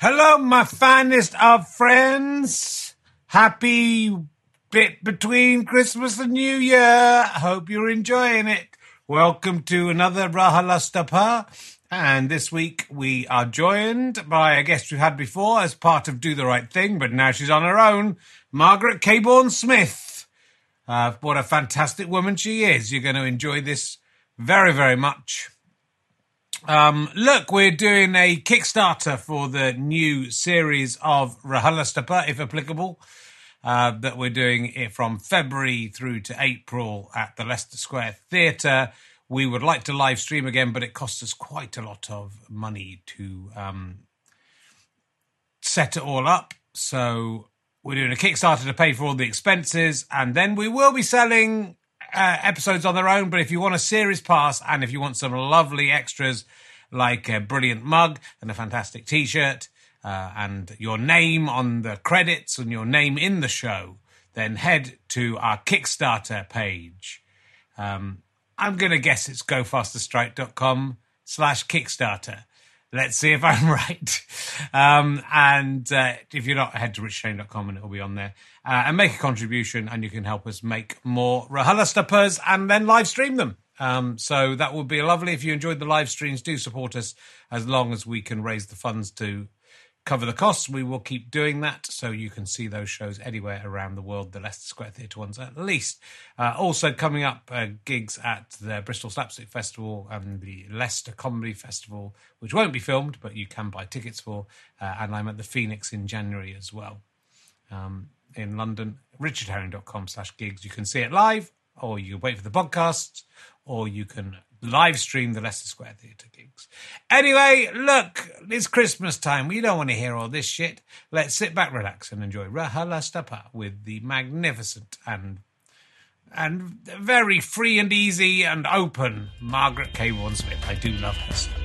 Hello, my finest of friends. Happy bit between Christmas and New Year. Hope you're enjoying it. Welcome to another RHLSTP. And this week we are joined by a guest we've had before as part of Do the Right Thing, but now she's on her own, Margaret Cabourn-Smith. Uh, what a fantastic woman she is. You're going to enjoy this very, very much. Um, look, we're doing a Kickstarter for the new series of RHLSTP, if applicable, uh, that we're doing it from February through to April at the Leicester Square Theatre. We would like to live stream again, but it costs us quite a lot of money to um, set it all up. So we're doing a Kickstarter to pay for all the expenses, and then we will be selling uh, episodes on their own. But if you want a series pass and if you want some lovely extras like a brilliant mug and a fantastic t shirt uh, and your name on the credits and your name in the show, then head to our Kickstarter page. Um, I'm going to guess it's gofasterstripe.com slash Kickstarter. Let's see if I'm right. Um, and uh, if you're not, head to richshane.com and it'll be on there. Uh, and make a contribution and you can help us make more RHLSTPs and then live stream them. Um, so that would be lovely. If you enjoyed the live streams, do support us as long as we can raise the funds to cover the costs. We will keep doing that so you can see those shows anywhere around the world, the Leicester Square Theatre ones at least. Uh, also, coming up, uh, gigs at the Bristol Slapstick Festival and the Leicester Comedy Festival, which won't be filmed, but you can buy tickets for. Uh, and I'm at the Phoenix in January as well. Um, in London, richardherring.com slash gigs. You can see it live, or you wait for the podcast, or you can live stream the Leicester Square Theatre gigs. Anyway, look, it's Christmas time. We don't want to hear all this shit. Let's sit back, relax, and enjoy RHLSTP with the magnificent and and very free and easy and open Margaret Cabourn-Smith. I do love her stuff.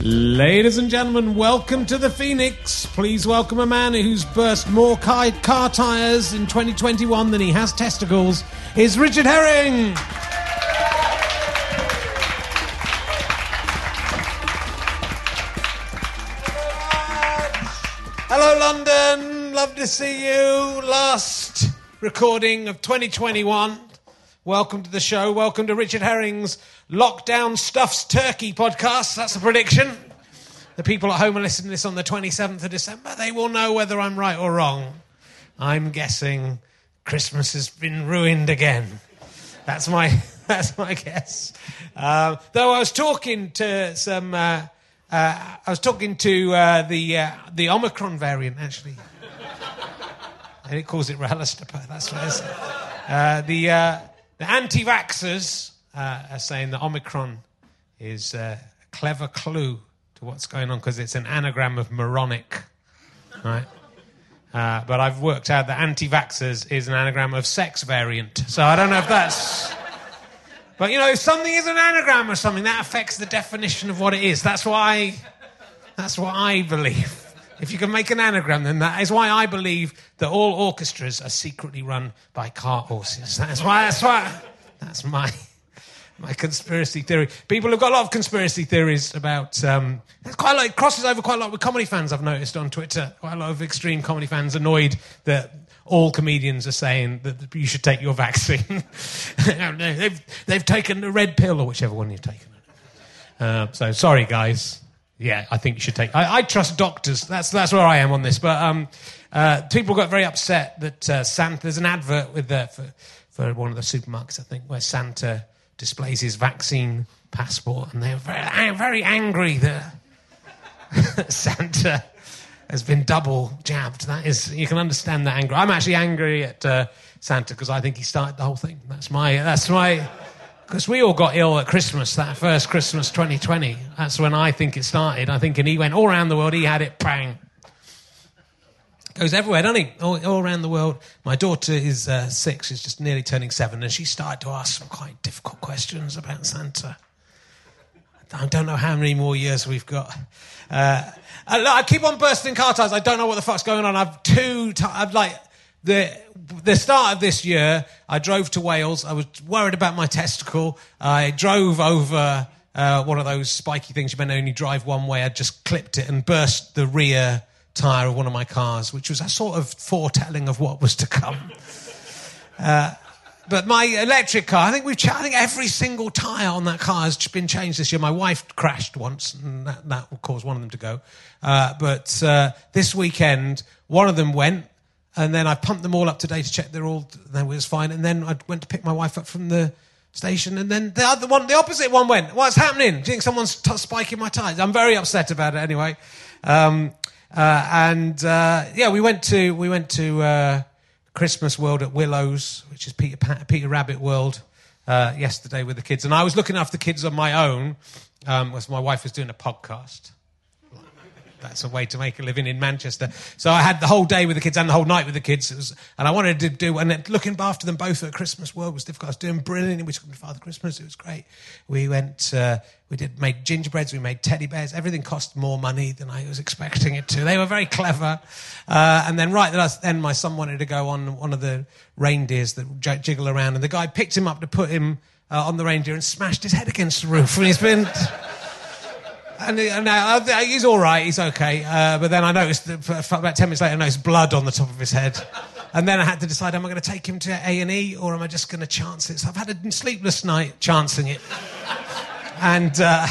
Ladies and gentlemen, welcome to the Phoenix. Please welcome a man who's burst more car, car tires in 2021 than he has testicles. Is Richard Herring. You. Last recording of 2021 Welcome to the show. Welcome to Richard Herring's Lockdown Stuffs Turkey podcast. That's a prediction. The people at home are listening to this on the 27th of December. They will know whether I'm right or wrong. I'm guessing Christmas has been ruined again. That's my that's my guess. Uh, though I was talking to some, uh, uh, I was talking to uh, the uh, the Omicron variant actually, and it calls it RHLSTP. That's what it is. Uh, the the anti-vaxxers are saying that Omicron is a clever clue to what's going on because it's an anagram of moronic, right? Uh, but I've worked out that anti vaxxers is an anagram of sex variant. So I don't know if that's. But you know, if something is an anagram or something, that affects the definition of what it is. That's why. That's what I believe. If you can make an anagram, then that is why I believe that all orchestras are secretly run by cart horses. That's why. That's why. That's my my conspiracy theory. People have got a lot of conspiracy theories about. Um, quite a lot. It crosses over quite a lot with comedy fans. I've noticed on Twitter. Quite a lot of extreme comedy fans annoyed that all comedians are saying that you should take your vaccine. they've they've taken the red pill or whichever one you've taken. Uh, so sorry, guys. Yeah, I think you should take. I, I, trust doctors. That's that's where I am on this. But um, uh, people got very upset that uh, Santa. There's an advert with the, for for one of the supermarkets, I think, where Santa displays his vaccine passport, and they're very, very angry that Santa has been double jabbed. That is, you can understand that anger. I'm actually angry at uh, Santa because I think he started the whole thing. That's my, that's my, because we all got ill at Christmas, that first Christmas 2020. That's when I think it started. I think, and he went all around the world. He had it, bang goes everywhere, doesn't he? All, all around the world. My daughter is uh, six, she's just nearly turning seven, and she started to ask some quite difficult questions about Santa. I don't know how many more years we've got. Uh, I keep on bursting car tires. I don't know what the fuck's going on. I've two. T- I've like the the start of this year. I drove to Wales. I was worried about my testicle. I drove over uh, one of those spiky things you meant only drive one way. I just clipped it and burst the rear tyre of one of my cars, which was a sort of foretelling of what was to come. Uh, but my electric car, I think we've, ch- I think every single tyre on that car has been changed this year. My wife crashed once, and that, that caused one of them to go. Uh, but uh, this weekend, one of them went, and then I pumped them all up today to check they're all, they was fine. And then I went to pick my wife up from the station, and then the other one, the opposite one went. What's happening? Do you think someone's t- spiking my tyres? I'm very upset about it anyway. Um, uh, and uh, yeah, we went to we went to uh, Christmas World at Willows, which is Peter Peter Rabbit World, uh, yesterday with the kids. And I was looking after the kids on my own, um, as my wife was doing a podcast that's a way to make a living in Manchester. So I had the whole day with the kids and the whole night with the kids. Was, and I wanted to do, and looking after them both at Christmas World was difficult. I was doing brilliant. We took them to Father Christmas. It was great. We went, uh, we did make gingerbreads. We made teddy bears. Everything cost more money than I was expecting it to. They were very clever. Uh, and then right then my son wanted to go on one of the reindeers that jiggle around. And the guy picked him up to put him uh, on the reindeer and smashed his head against the roof. And he's been and, and uh, he's all right, he's okay. Uh, but then I noticed that about ten minutes later, I noticed blood on the top of his head, and then I had to decide: am I going to take him to A and E, or am I just going to chance it? So I've had a sleepless night chancing it, and uh,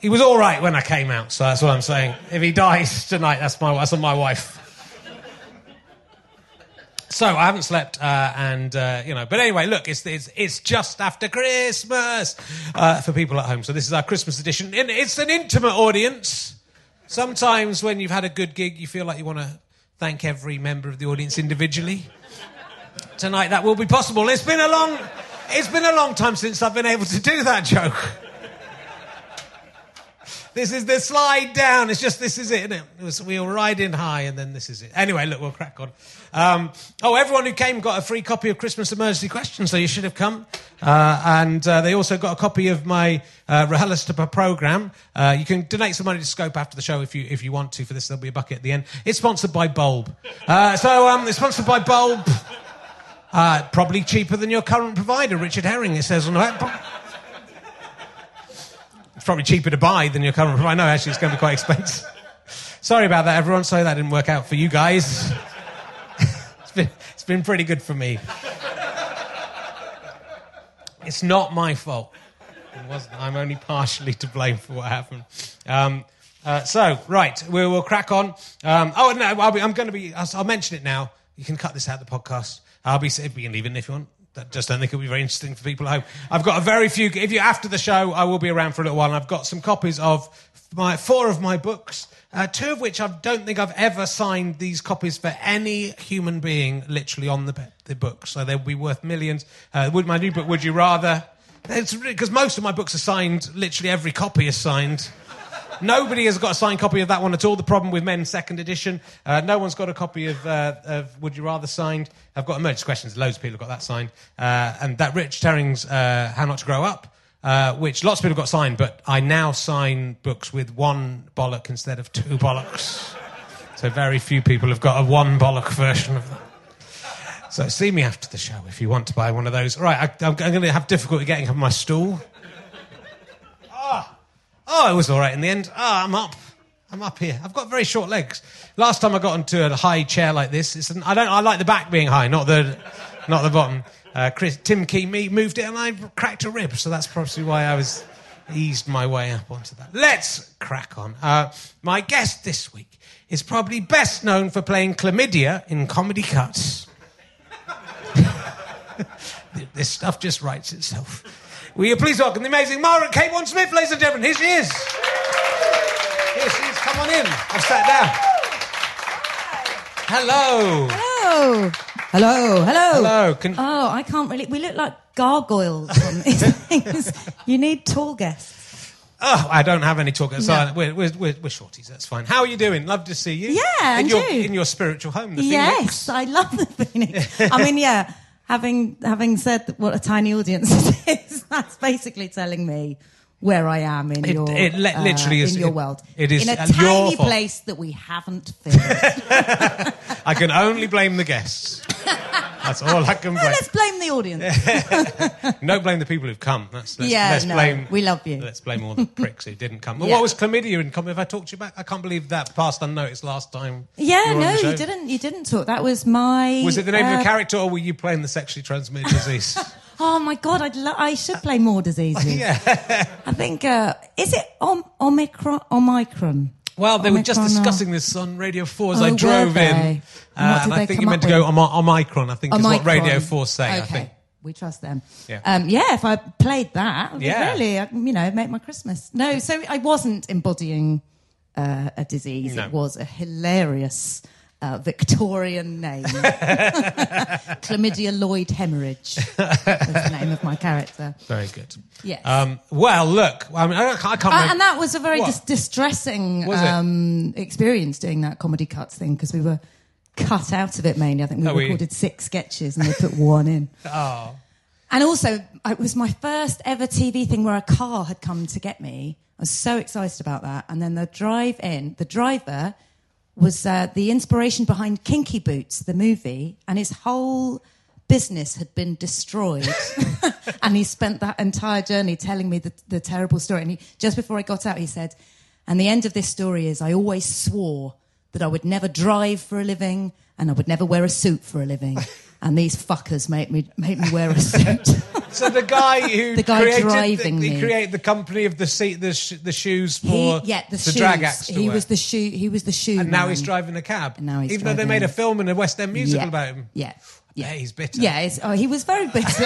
he was all right when I came out. So that's what I'm saying. If he dies tonight, that's my that's on my wife. So I haven't slept, uh, and uh, you know. But anyway, look, it's it's, it's just after Christmas uh, for people at home. So this is our Christmas edition. It's an intimate audience. Sometimes when you've had a good gig, you feel like you want to thank every member of the audience individually. Tonight that will be possible. It's been a long, it's been a long time since I've been able to do that joke. This is the slide down. It's just this is it, it? it was, we were riding high, and then this is it. Anyway, look, we'll crack on. Um, oh, everyone who came got a free copy of Christmas Emergency Questions, so you should have come. Uh, and uh, they also got a copy of my uh, RHLSTP program. Uh, you can donate some money to Scope after the show if you if you want to. For this, there'll be a bucket at the end. It's sponsored by Bulb. Uh, so um, it's sponsored by Bulb. Uh, probably cheaper than your current provider, Richard Herring. It says on. It's probably cheaper to buy than your current provider. I know actually it's going to be quite expensive. Sorry about that, everyone. Sorry that didn't work out for you guys. it's, been, it's been pretty good for me. It's not my fault. I'm only partially to blame for what happened. Um, uh, so, right, we will crack on. Um, oh, no, I'll be, I'm going to be, I'll, I'll mention it now. You can cut this out the podcast. I'll be, we can leave it if you want. That just don't think it'll be very interesting for people at home. I've got a very few, if you, after the show, I will be around for a little while. And I've got some copies of my, four of my books. Uh, two of which I don't think I've ever signed these copies for any human being, literally on the, the book. So they'll be worth millions. Uh, would my new book, Would You Rather? Because most of my books are signed, literally every copy is signed. Nobody has got a signed copy of that one at all. The problem with Men's second edition, uh, no one's got a copy of, uh, of Would You Rather signed. I've got emergency questions. Loads of people have got that signed, uh, and that Rich Herring's uh, How Not to Grow Up, uh, which lots of people have got signed. But I now sign books with one bollock instead of two bollocks. So very few people have got a one bollock version of that. So see me after the show if you want to buy one of those. Right, I, I'm, I'm going to have difficulty getting up my stool. Oh, it was all right in the end. Ah, oh, I'm up. I'm up here. I've got very short legs. Last time I got into a high chair like this, it's an, I don't. I like the back being high, not the, not the bottom. Uh, Chris, Tim Key me moved it, and I cracked a rib, so that's probably why I was eased my way up onto that. Let's crack on. Uh, my guest this week is probably best known for playing chlamydia in comedy cuts. this stuff just writes itself. Will you please welcome the amazing Margaret Cabourn-Smith, ladies and gentlemen? Here she is. Here she is. Come on in. I've sat down. Hello. Hello. Hello. Hello. Hello. Can... Oh, I can't really. We look like gargoyles on these things. You need tall guests. Oh, I don't have any talk. No. We're, we're, we're, shorties. That's fine. How are you doing? Love to see you. Yeah, in your, you. In your spiritual home, the yes, Phoenix. I love the Phoenix. I mean, yeah, having having said what a tiny audience it is, that's basically telling me where I am in it, your it uh, literally is, in your it, world. It is in a tiny place that we haven't filled. I can only blame the guests. That's all I can blame. No, let's blame the audience. no, blame the people who've come. That's, let's, yeah, let's no, blame. We love you. Let's blame all the pricks who didn't come. Well, yeah. What was chlamydia in comedy? Have I talked to you about? I can't believe that passed unnoticed last time. Yeah, no, you didn't. You didn't talk. That was my. Was it the name uh, of the character, or were you playing the sexually transmitted disease? Oh my god, I'd lo- I should play more diseases. yeah. I think uh, is it om- Omicron? Omicron. Well, they Omicron were just discussing this on Radio 4 as oh, I drove in. And, uh, and I think you meant to go Om- Omicron, I think Omicron. is what Radio 4 say, okay. I think. We trust them. Yeah. Um, yeah, if I played that, yeah. really, you know, make my Christmas. No, so I wasn't embodying uh, a disease. No. It was a hilarious uh, Victorian name. Chlamydia Lloyd Hemorrhage is the name of my character. Very good. Yes. Um, well, look, I mean, I, I can't. Uh, and that was a very dis- distressing um, experience doing that comedy cuts thing because we were cut out of it mainly. I think we Oh, we- recorded six sketches and they put one in. Oh. And also, it was my first ever TV thing where a car had come to get me. I was so excited about that. And then the drive in, the driver was uh, the inspiration behind Kinky Boots, the movie, and his whole business had been destroyed. and he spent that entire journey telling me the, the terrible story. And he, just before I got out, he said, and the end of this story is I always swore that I would never drive for a living and I would never wear a suit for a living. And these fuckers make me make me wear a suit. So the guy who The guy created driving the, he me. created the company of the seat, the, sh- the shoes for he, yeah, the, the shoes. drag acts. to He wear. was the shoe. He was the shoe. and now man. he's driving a cab. And now he's even though they driving made a a- film and a West End musical yeah. about him. Yeah. Yeah, Yeah, he's bitter. Yeah, it's, oh, he was very bitter.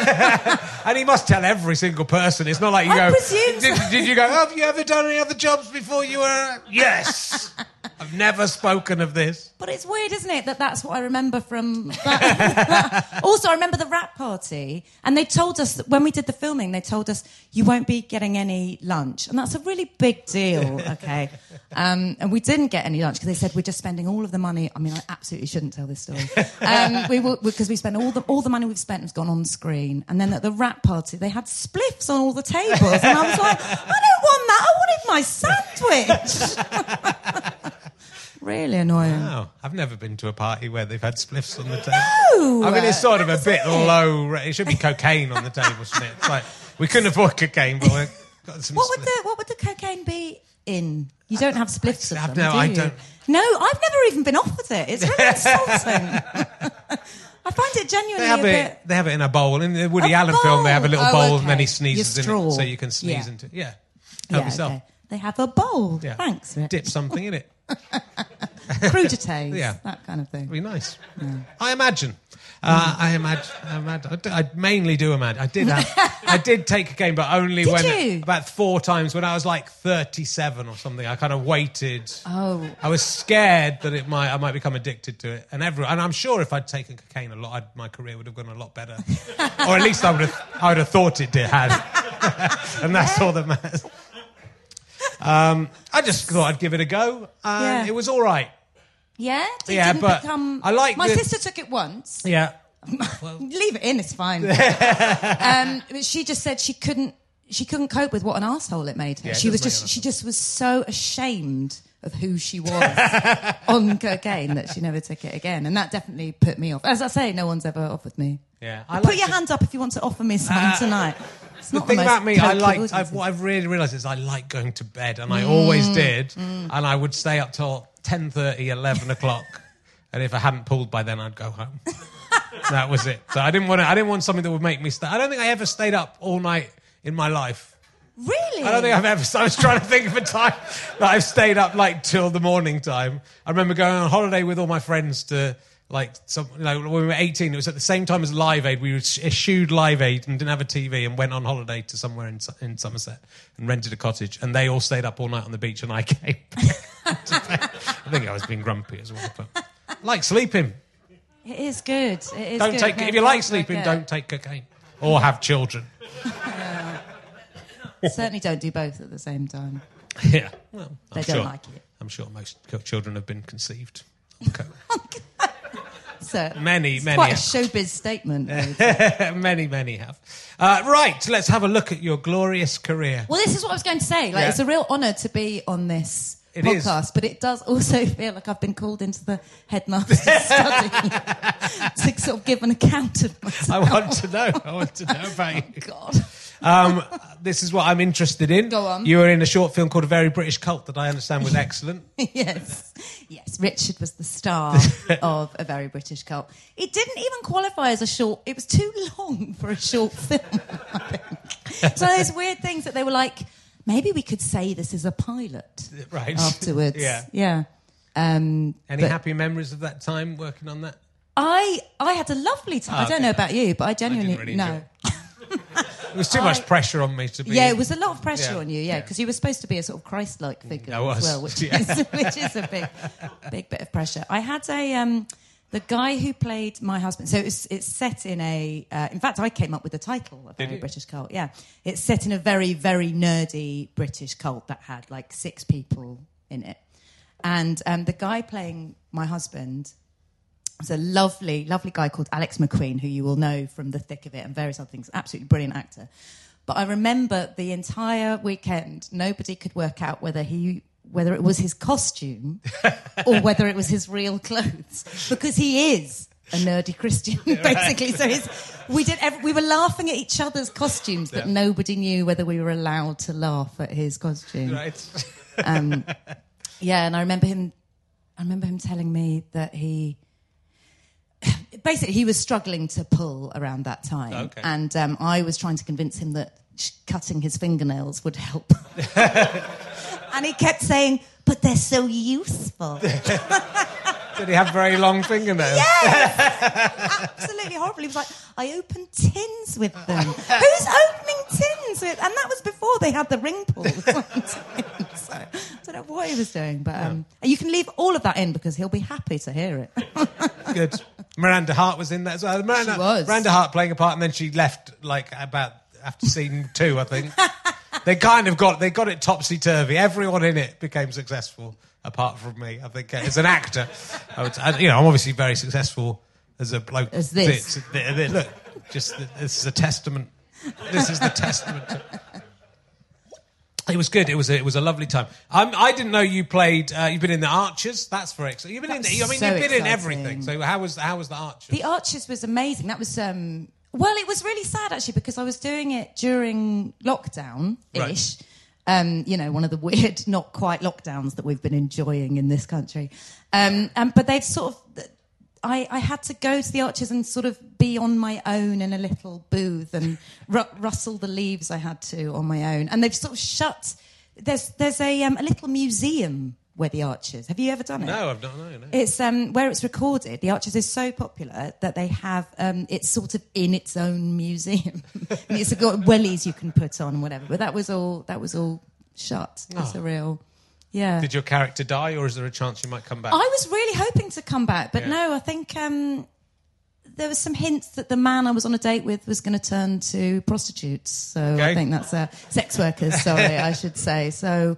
And he must tell every single person. It's not like you I go. presume so. Did, did you go? "Oh, have you ever done any other jobs before you were? Yes. I've never spoken of this. but it's weird, isn't it, that that's what I remember from that. also, I remember the rap party, and they told us that when we did the filming, they told us you won't be getting any lunch, and that's a really big deal. Okay, um, and we didn't get any lunch because they said we're just spending all of the money. I mean, I absolutely shouldn't tell this story. Um, we because we spent all the all the money we've spent has gone on screen, and then at the rap party they had spliffs on all the tables, and I was like, I don't want that. I wanted my sandwich. really annoying. I've never been to a party where they've had spliffs on the table. No, I mean, it's sort of a bit it. low. ra- It should be cocaine on the table, shouldn't it? It's like we couldn't afford cocaine, but we got some. What would the what would the cocaine be in? You don't have spliffs of I- them, no, do I you? don't. No, I've never even been offered it. It's really insulting. I find it genuinely They have a it. bit. They have it in a bowl. In the Woody A Allen film, they have a little bowl. bowl, and then he sneezes Your in it, so you can sneeze Yeah. into. Yeah, help Yeah, yourself. okay. They have a bowl. Yeah, Thanks, Rich. Dip something in it. Crudités. Yeah. That kind of thing. Be nice. I imagine. Uh, I imagine. I imagine. I, d- I mainly do imagine. I did. Have, I did take a game, but only Did when you? about four times when I was like thirty-seven or something. I kind of waited. Oh. I was scared that it might. I might become addicted to it, and every. And I'm sure if I'd taken cocaine a lot, I'd, my career would have gone a lot better, or at least I would have. I would have thought it did had, and that's all that matters. Um, I just thought I'd give it a go, and Yeah. it was all right. Yeah? It Yeah, but become... I like My the- sister took it once. Yeah. Leave it in, it's fine. um, but she just said she couldn't she couldn't cope with what an asshole it made her. Yeah, she was just she just was so ashamed of who she was on cocaine that she never took it again. And that definitely put me off. As I say, no one's ever offered me. Yeah, I Put like your to- hand up if you want to offer me some tonight. It's The thing most about me, I like. I've, what? I've really realised is I like going to bed, and I always did. And I would stay up till 10.30, 11 o'clock, and if I hadn't pulled by then, I'd go home. that was it. So I didn't want. To, I didn't want something that would make me stay. I don't think I ever stayed up all night in my life. Really? I don't think I've ever. I was trying to think of a time that I've stayed up like till the morning time. I remember going on holiday with all my friends to like some. You know, when we were eighteen, it was at the same time as Live Aid. We eschewed Live Aid and didn't have a TV and went on holiday to somewhere in in Somerset and rented a cottage. And they all stayed up all night on the beach, and I came. I think I was being grumpy as well, but like sleeping. It is good. It is Don't good. take No, if you like sleeping, don't take cocaine or have children. Certainly don't do both at the same time. Yeah, well, I'm They don't sure, like it. I'm sure most children have been conceived. Okay. Many, it's many quite a showbiz statement. many, many have. Uh, right, let's have a look at your glorious career. Well, this is what I was going to say. Like, Yeah. it's a real honour to be on this It is. podcast, but it does also feel like I've been called into the headmaster's study to sort of give an account of I want to know. I want to know about you. God. Um, this is what I'm interested in. Go on. You were in a short film called A Very British Cult that I understand was excellent. yes, yes. Richard was the star of a very British cult. It didn't even qualify as a short. It was too long for a short film. I think. So there's weird things that they were like. Maybe we could say this is a pilot Right. afterwards. Yeah. yeah. Um, Any but happy memories of that time working on that? I I had a lovely time. I Oh, don't okay. know about you, but I genuinely really no. It was too much pressure on me to be. Yeah, it was a lot of pressure Yeah. on you. Yeah, Yeah. because you were supposed to be a sort of Christ-like figure was, as well, which yeah. is which is a big, big bit of pressure. I had a um, the guy who played my husband. So it's it's set in a. Uh, in fact, I came up with the title of a? British cult. Yeah, it's set in a very very nerdy British cult that had like six people in it, and um, the guy playing my husband was a lovely, lovely guy called Alex McQueen, who you will know from The Thick of It and various other things. Absolutely brilliant actor. But I remember the entire weekend, nobody could work out whether he whether it was his costume or whether it was his real clothes, because he is a nerdy Christian, basically. So his, we did. Every, we were laughing at each other's costumes, but Yeah. nobody knew whether we were allowed to laugh at his costume. Right. Um, yeah, and I remember him. I remember him telling me that he basically he was struggling to pull around that time, Okay. and um, I was trying to convince him that sh- cutting his fingernails would help. and he kept saying, "But they're so useful." Did he have very long fingernails? Yes! Absolutely horrible. He was like, "I open tins with them." Who's opening tins with? And that was before they had the ring pulls. so I don't know what he was doing, but um, you can leave all of that in because he'll be happy to hear it. Good. Miranda Hart was in that as well. Miranda, She was. Miranda Hart playing a part, and then she left like about after scene two, I think. they kind of got they got it topsy turvy. Everyone in it became successful, apart from me. I think as an actor, I would, I, you know, I'm obviously very successful as a bloke. As this. Th- th- th- Look, just this is a testament. This is the testament. To, it was good. It was a, it was a lovely time. Um, I didn't know you played. Uh, you've been in the Archers. That's very exciting. You've been in. That's I mean, so you've been in everything. So how was how was the Archers? The Archers was amazing. That was um, well, it was really sad actually because I was doing it during lockdown ish. Right. Um, you know, one of the weird, not quite lockdowns that we've been enjoying in this country. Um, and, but they'd sort of. I, I had to go to the Archers and sort of be on my own in a little booth and ru- rustle the leaves I had to on my own. And they've sort of shut. There's there's a um, a little museum where the Archers. Have you ever done it? No, I've not. No, no. It's um, where it's recorded. The Archers is so popular that they have um, it's sort of in its own museum. it's got wellies you can put on, and whatever. But that was all. That was all shut. It's Oh. a real. Yeah. Did your character die, or is there a chance you might come back? I was really hoping to come back, but Yeah. no. I think um, there was some hints that the man I was on a date with was going to turn to prostitutes. So Okay. I think that's uh, sex workers. Sorry, I should say. So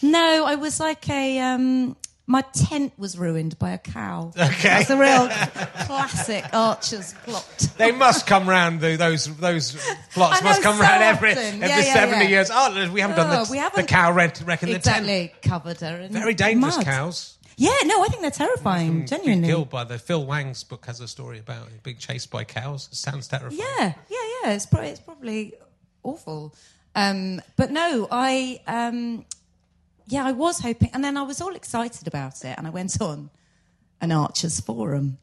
no, I was like a. Um, my tent was ruined by a cow. Okay. that's a real classic Archer's plot. They must come round. The, those those plots I know, must come so round every often. every Yeah, yeah, seventy yeah. years. Oh, we haven't done Oh, the, we haven't- cow rent wrecking the tent. Exactly, covered her in Very dangerous mud. cows. Yeah, no, I think they're terrifying. Being Genuinely. killed by the Phil Wang's book has a story about it, being chased by cows. It sounds terrifying. Yeah, yeah, yeah. It's probably it's probably awful. Um, but no, I um, yeah, I was hoping, and then I was all excited about it, and I went on an Archers forum.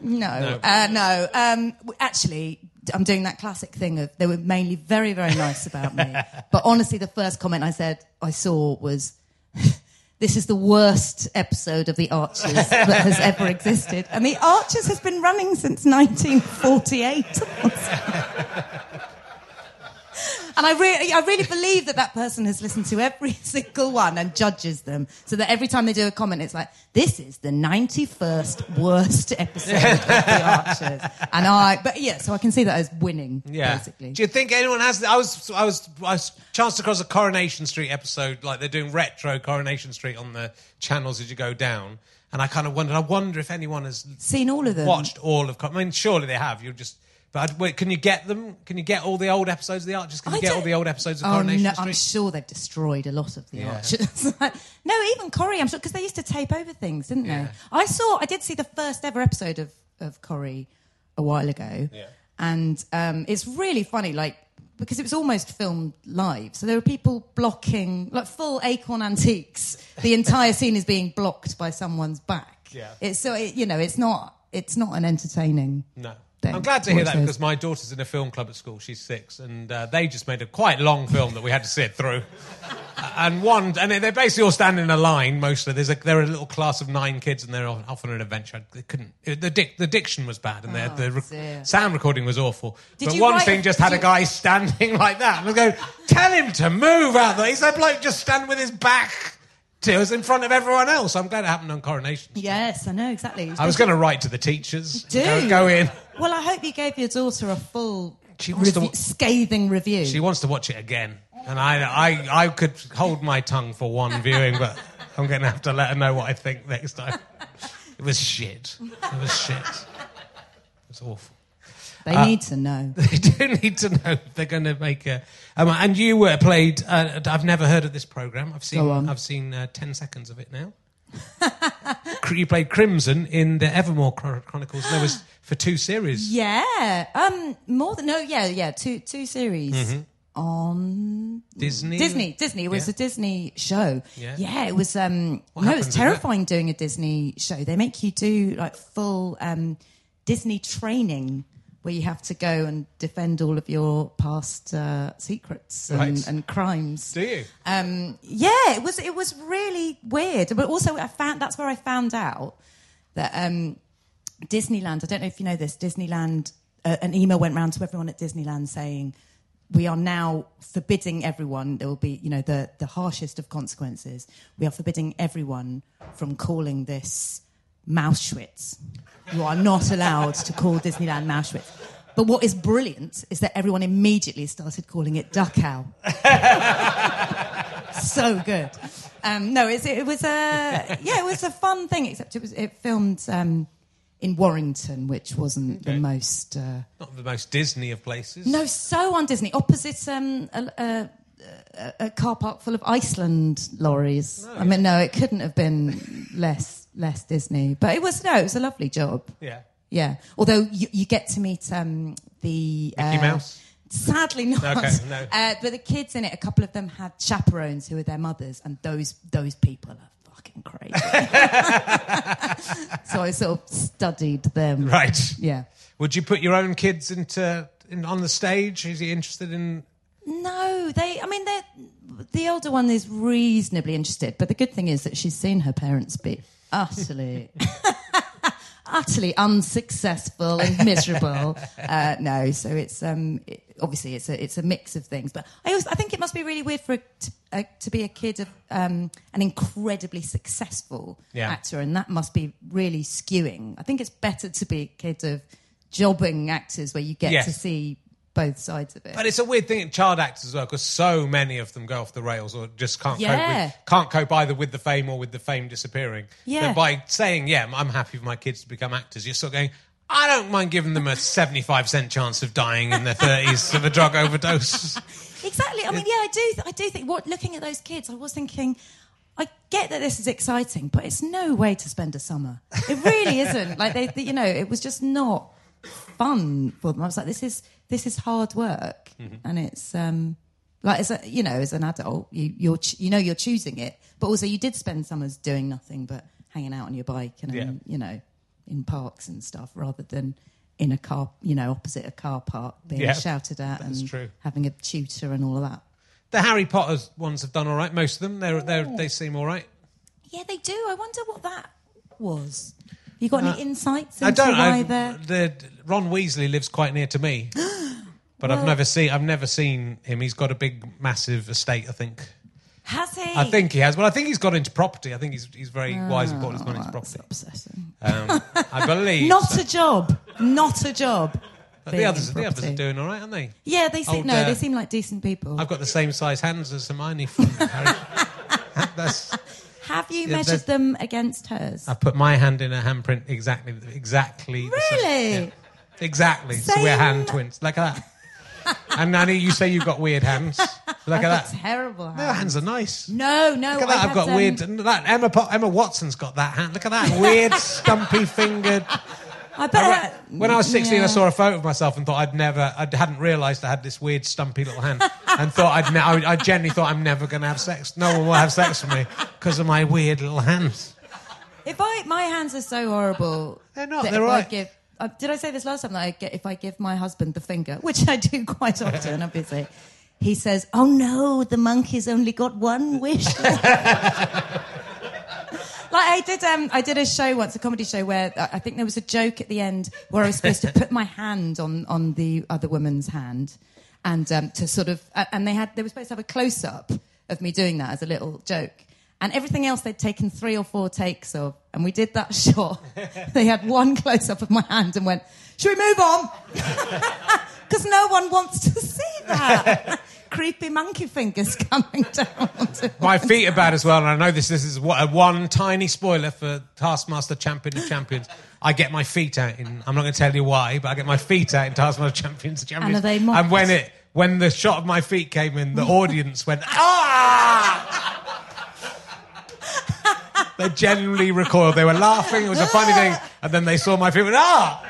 No, Uh, no. Um, actually, I'm doing that classic thing of they were mainly very, very nice about me. but honestly, the first comment I said I saw was, "This is the worst episode of The Archers that has ever existed." And The Archers has been running since 1948. And I really, I really believe that that person has listened to every single one and judges them, so that every time they do a comment, it's like, "This is the ninety-first worst episode of The Archers." And I, but yeah, so I can see that as winning, Yeah. basically. Do you think anyone has? I was I was I was chanced across a Coronation Street episode, like they're doing retro Coronation Street on the channels as you go down, and I kind of wondered. I wonder if anyone has Seen all of them. watched all of. I mean, surely they have. You just. But wait, can you get them? Can you get all the old episodes of the Archers? Can you I get all the old episodes of Oh, Coronation no, Street? I'm sure they've destroyed a lot of the Yeah. Archers. no, even Corrie, I'm sure, because they used to tape over things, didn't Yeah. they? I saw, I did see the first ever episode of, of Corrie a while ago. Yeah. And um, it's really funny, like, because it was almost filmed live. So there were people blocking, like full Acorn Antiques. The entire scene is being blocked by someone's back. Yeah. It's so, it, you know, it's not, it's not an entertaining. No. I'm glad to hear that those. because my daughter's in a film club at school. She's six, and uh, they just made a quite long film that we had to sit through. and one, and they're basically all standing in a line. Mostly, there's a they're a little class of nine kids, and they're off on an adventure. They couldn't. It, the dic, the diction was bad, and the, the re- sound recording was awful. Did but one write- thing just had a guy standing like that, and I was going, "Tell him to move out there." He's that bloke just standing with his back to us in front of everyone else. I'm glad it happened on Coronation. Yes, I know, exactly. I was going to write to the teachers. Do. Go, go in. Well, I hope you gave your daughter a full She wants to review- wa- scathing review. She wants to watch it again, and I, I, I could hold my tongue for one viewing, but I'm going to have to let her know what I think next time. It was shit. It was shit. It was awful. they uh, need to know. They do need to know they're going to make a. Um, and you were played. Uh, I've never heard of this program. I've seen. Go on. I've seen uh, ten seconds of it now. you played Crimson in the Evermore Chronicles. And there was for two series. Yeah, um, more than no, yeah, yeah, two two series Mm-hmm. on Disney. Disney. Disney. It was Yeah. a Disney show. Yeah. it was. Um, What no, happens it's in that? terrifying doing a Disney show. They make you do like full um, Disney training. Where you have to go and defend all of your past uh, secrets and, Right. and crimes. Do you? Um, yeah, it was it was really weird. But also, I found that's where I found out that um, Disneyland. I don't know if you know this. Disneyland. Uh, an email went round to everyone at Disneyland saying, "We are now forbidding everyone. There will be, you know, the the harshest of consequences. We are forbidding everyone from calling this Mauschwitz. You are not allowed to call Disneyland Mauschwitz." But what is brilliant is that everyone immediately started calling it Dachau so good. Um, no, it was a yeah, it was a fun thing. Except it was it filmed um, in Warrington, which wasn't the most. Uh, Not the most Disney of places. no, so on Disney, opposite um, a, a, a, a car park full of Iceland lorries. I mean, no, it couldn't have been less less Disney. But it was no, it was a lovely job. Yeah. Yeah, although you, you get to meet um, the Mickey uh, Mouse? Sadly not. Okay, no. Uh, but the kids in it, a couple of them had chaperones who were their mothers, and those those people are fucking crazy. so I sort of studied them. Right. Yeah. Would you put your own kids into in, on the stage? Is he interested in? No, they. I mean, they the older one is reasonably interested, but the good thing is that she's seen her parents be utterly, utterly unsuccessful and miserable. Uh, no, so it's um, it, obviously it's a it's a mix of things. But I always, I think it must be really weird for a, to, uh, to be a kid of um, an incredibly successful Yeah. actor, and that must be really skewing. I think it's better to be a kid of jobbing actors where you get Yes. to see both sides of it. But it's a weird thing in child actors as well, because so many of them go off the rails or just can't cope with, can't cope either with the fame or with the fame disappearing. Yeah. By saying, "Yeah, I'm happy for my kids to become actors," you're sort of going. I don't mind giving them a 75 cent chance of dying in their 30s of a drug overdose. Exactly. I mean, yeah, I do. I do think. What looking at those kids, I was thinking. I get that this is exciting, but it's no way to spend a summer. It really isn't. Like they, they- you know, it was just not fun for them. I was like, this is this is hard work, and it's um like as a you know as an adult, you you're ch- you know you're choosing it, but also you did spend summers doing nothing but hanging out on your bike and Yeah. you know in parks and stuff rather than in a car, you know, opposite a car park being Yeah, shouted at that's and true. having a tutor and all of that. The Harry Potter ones have done all right. Most of them, they're, they're, they seem all right. Yeah, they do. I wonder what that was. You got any insights Uh, I into don't. why I, they're? the Ron Weasley lives quite near to me, but I've never seen. I've never seen him. He's got a big, massive estate. I think. Has he? I think he has. Well, I think he's got into property. I think he's he's very wise and He's gone into property. obsessing. Um, I believe. Not a job. Not a job. But being the others, in the others are property. doing all right, aren't they? Yeah, they seem Old, no, uh, they seem like decent people. I've got the same size hands as Hermione from Harry. That's, Have you Yeah, measured there's- them against hers? I put my hand in a handprint exactly, exactly. the same. Really? Yeah. Exactly. So we're hand twins. Like that. and Nanny, you say you've got weird hands. Look at that. terrible hands. Their hands are nice. No, no. Look at that. I I've got um, weird. That Emma Po- Emma Watson's got that hand. Look at that weird, stumpy fingered. I bet. When I was 16, yeah. I saw a photo of myself and thought I'd never, I hadn't realised I had this weird, stumpy little hand, and thought I'd, ne- I, I genuinely thought I'm never going to have sex. No one will have sex with me because of my weird little hands. If I, my hands are so horrible. They're not, they're right. I give, uh, did I say this last time that I get if I give my husband the finger, which I do quite often, obviously. He says, "Oh no, the monkey's only got one wish." like I did, um, I did a show once, a comedy show where uh, I think there was a joke at the end where I was supposed to put my hand on on the other woman's hand, and um, to sort of, uh, and they had they were supposed to have a close up of me doing that as a little joke. And everything else they'd taken three or four takes of, and we did that shot. they had one close up of my hand and went, "Should we move on?" Because no one wants to see that creepy monkey fingers coming down. My feet are bad as well, and I know this. This is what, a one tiny spoiler for Taskmaster Champion of Champions. I get my feet out in. I'm not going to tell you why, but I get my feet out in Taskmaster Champions of Champions. are they? And when it when the shot of my feet came in, the audience went ah. They genuinely recoiled. They were laughing. It was a funny thing, and then they saw my feet. and Went ah.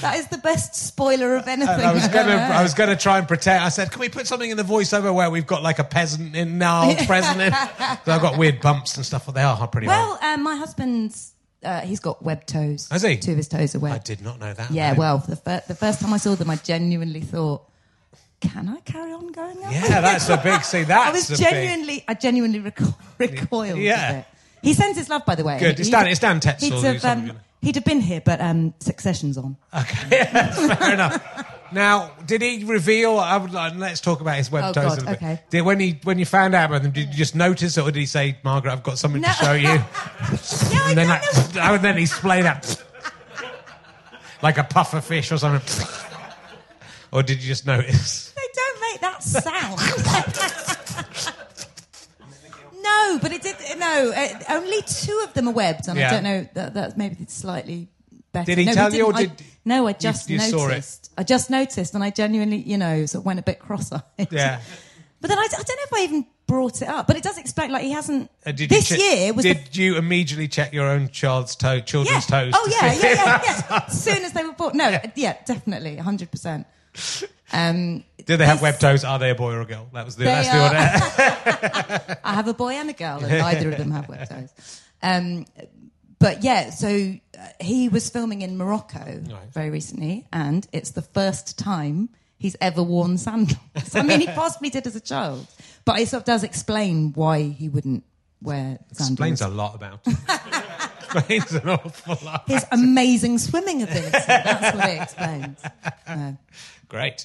That is the best spoiler of anything. And I was gonna, I was gonna try and pretend. I said, "Can we put something in the voiceover where we've got like a peasant in, gnarled present in?" So I've got weird bumps and stuff. But they are pretty. Well, um, my husband's uh, he's got web toes. Has he? Two of his toes are web. I did not know that. Yeah, well, the, fir- the first time I saw them, I genuinely thought, "Can I carry on going?" Up? yeah, that's a big. See, that's I was a big. genuinely, I genuinely reco- recoiled. Yeah. a bit. He sends his love, by the way. Good. It's Dan- it's Dan Tetsell He'd have, um, he'd have been here, but um, Succession's on. Okay, fair enough. Now, did he reveal? I would like. Let's talk about his web Oh, toes God, okay. Did when he when you found out about them, did you just notice, or did he say, "Margaret, I've got something No. to show you"? Yeah, I and then, don't know. that, and then he splayed out like a puffer fish or something. or did you just notice? They don't make that sound. no, but it did. No, uh, only two of them are webbed, and Yeah. I don't know. That, that's maybe slightly better. Did he no, tell you, or didn't. did- I, no, I just you saw it? noticed. I just noticed, and I genuinely, you know, sort of went a bit cross-eyed. Yeah. But then I, I don't know if I even brought it up. But it does explain, like he hasn't. Uh, did this you year was the Did you immediately check your own child's toe, children's yeah. toes? Oh to yeah, see- yeah, yeah, yeah. As soon as they were born. No, yeah, definitely, hundred percent. Um, Do they have web toes? Are they a boy or a girl? That was the, that's the order. I have a boy and a girl, and neither of them have web toes. Um, but yeah, so uh, he was filming in Morocco very recently, and it's the first time he's ever worn sandals. I mean, he possibly did as a child, but it sort of does explain why he wouldn't wear sandals. Explains a lot about. Explains an awful lot. His amazing swimming ability. That's what it explains. No. Great.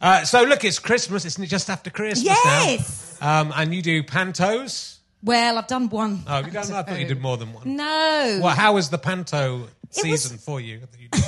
Uh, so look, it's Christmas. isn't it? just after Christmas Yes. now. Um, and you do pantos. Well, I've done one. Oh, you don't. I thought you did more than one. No. Well, how was the panto was- season for you?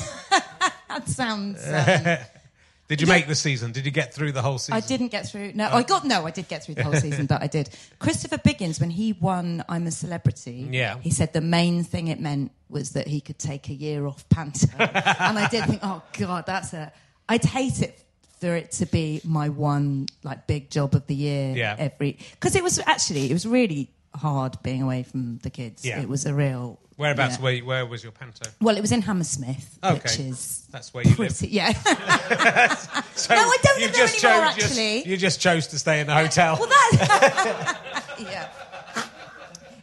That sounds. Um, Did you make the season? Did you get through the whole season? I didn't get through. No, I got no. I did get through the whole season, but I did. Christopher Biggins, when he won "I'm a Celebrity," Yeah. he said the main thing it meant was that he could take a year off panto, and I did think, oh god, that's a. I'd hate it for it to be my one like big job of the year. Yeah. Every because it was actually it was really hard being away from the kids. Yeah. It was a real. Whereabouts? yeah. Where, where was your panto? Well, it was in Hammersmith, Okay. which is That's where you live. Yeah. So No, I don't you live there just anymore, chose, just- you just chose to stay in the hotel. Well, that. yeah.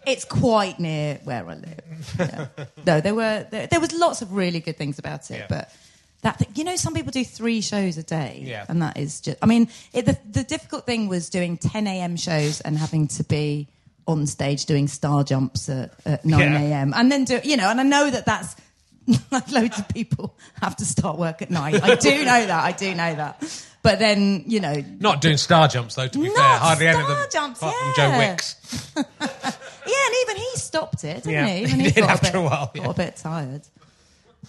It's quite near where I live. Yeah. No, there were there, there was lots of really good things about it, Yeah. but that thing, you know, some people do three shows a day, Yeah. and that is just. I mean, it, the the difficult thing was doing 10 a.m. shows and having to be on stage doing star jumps at, at 9 Yeah. a.m. and then do you know, and I know that that's. like loads of people have to start work at night. I do know that. I do know that. But then, you know, Not doing star jumps though. To be fair, hardly any of them. star jumps, from Joe yeah. Wicks. Yeah, and even he stopped it, didn't Yeah, he? Even he he did got after a, bit, a while, yeah. Got a bit tired.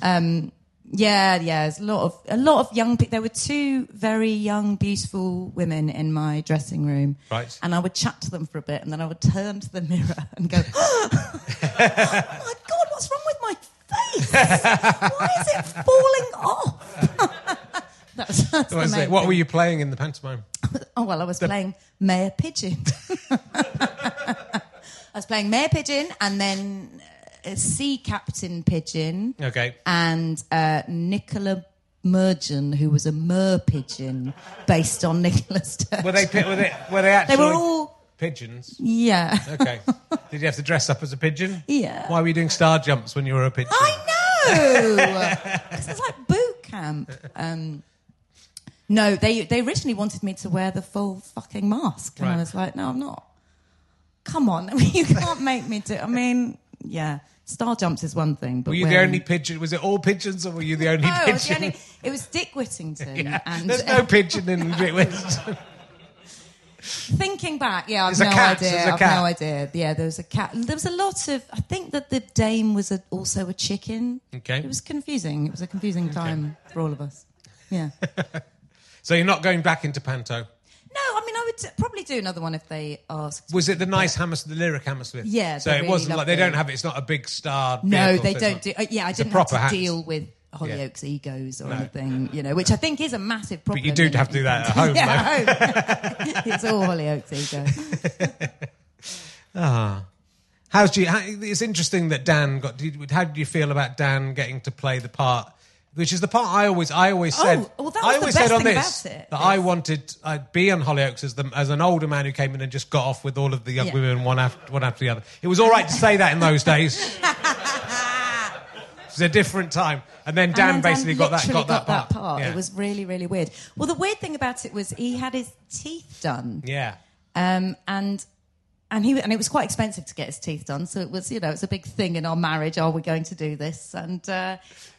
Um, yeah, yeah. There's a lot of a lot of young people. There were two very young, beautiful women in my dressing room, Right. And I would chat to them for a bit, and then I would turn to the mirror and go, "Oh my god, what's wrong with my face? Why is it falling off?" that's, that's What, was it? what were you playing in the pantomime? Oh well, I was playing Mayor Pigeon. I was playing Mayor Pigeon, and then uh, Sea Captain Pigeon, Okay. and uh, Nicola Mergen, who was a mer pigeon based on Nicola Sturgeon. Were they? Were they? Were they actually? They were all pigeons. yeah. Okay. Did you have to dress up as a pigeon? Yeah. Why were you doing star jumps when you were a pigeon? I know. 'Cause it's like boot camp. Um, no, they they originally wanted me to wear the full fucking mask, and I was like, no, I'm not. Come on, I mean, you can't make me do. I mean, yeah, star jumps is one thing, but Were you the only pigeon? Was it all pigeons, or were you the only No, it was, the pigeon? only, it was Dick Whittington, Yeah. and There's uh, no pigeon in Great Western. thinking back, yeah, I've no cat, idea. I've no idea. Yeah, there was a cat. There was a lot of. I think that the dame was a, also a chicken. Okay. it was confusing. It was a confusing time for all of us. Yeah. So you're not going back into panto. No, I mean, I would probably do another one if they asked. Was it the nice Hammersmith, the lyric Hammersmith? Yeah, So it really wasn't like they lovely. don't have it. It's not a big star. No, vehicle, they so it's don't not- do. Uh, yeah, I it's a didn't have proper to hat. deal with Hollyoaks egos or anything, you know, which I think is a massive problem. But you do in- have to do that at home, yeah, at home. it's all Hollyoaks ego. How's you? How, it's interesting that Dan got. did- How did you feel about Dan getting to play the part? Which is the part I always, I always Oh, said. well, that I always said on this it, that I wanted I'd be on Hollyoaks as the as an older man who came in and just got off with all of the young Yeah. women one after one after the other. It was all right to say that in those days. It was a different time, and then Dan And basically got that literally got, that part. Yeah. It was really, really weird. Well, the weird thing about it was he had his teeth done, yeah. um, and and he and it was quite expensive to get his teeth done. So it was, you know, it's a big thing in our marriage. Are we going to do this? And uh,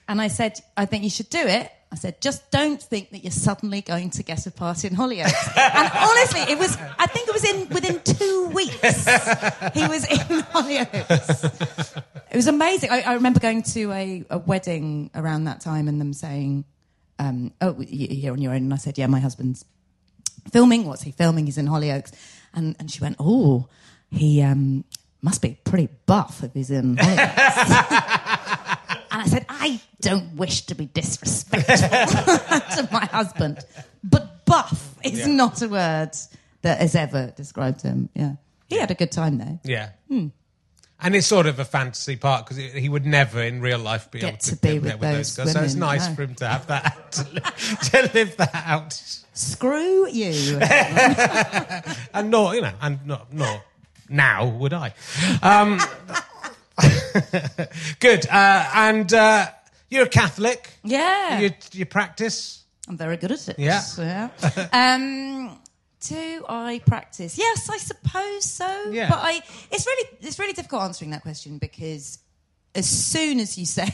and I said, I think you should do it. I said, just don't think that you're suddenly going to get a part in Hollyoaks. and honestly, it was. I think it was in within two weeks. he was in Hollyoaks. It was amazing. I, I remember going to a, a wedding around that time and them saying, um, "Oh, you- you're on your own." And I said, "Yeah, my husband's filming. What's he filming? He's in Hollyoaks." And and she went, "Oh, he um, must be pretty buff if he's in Hollyoaks." and I said, "I don't wish to be disrespectful to my husband, but buff is not a word that has ever described him." Yeah, he had a good time though. Yeah. Hmm. And it's sort of a fantasy part because he would never in real life be Get able to, to be get with those those guys. So it's nice no. for him to have that, to, li- to live that out. Screw you. And not, you know, and not, not now would I. Um, good. Uh, and uh, you're a Catholic. yeah. You, you practice. I'm very good at it. Yeah. Yeah. um, do I practice? Yes, I suppose so. Yeah. But I, it's really, it's really difficult answering that question because as soon as you say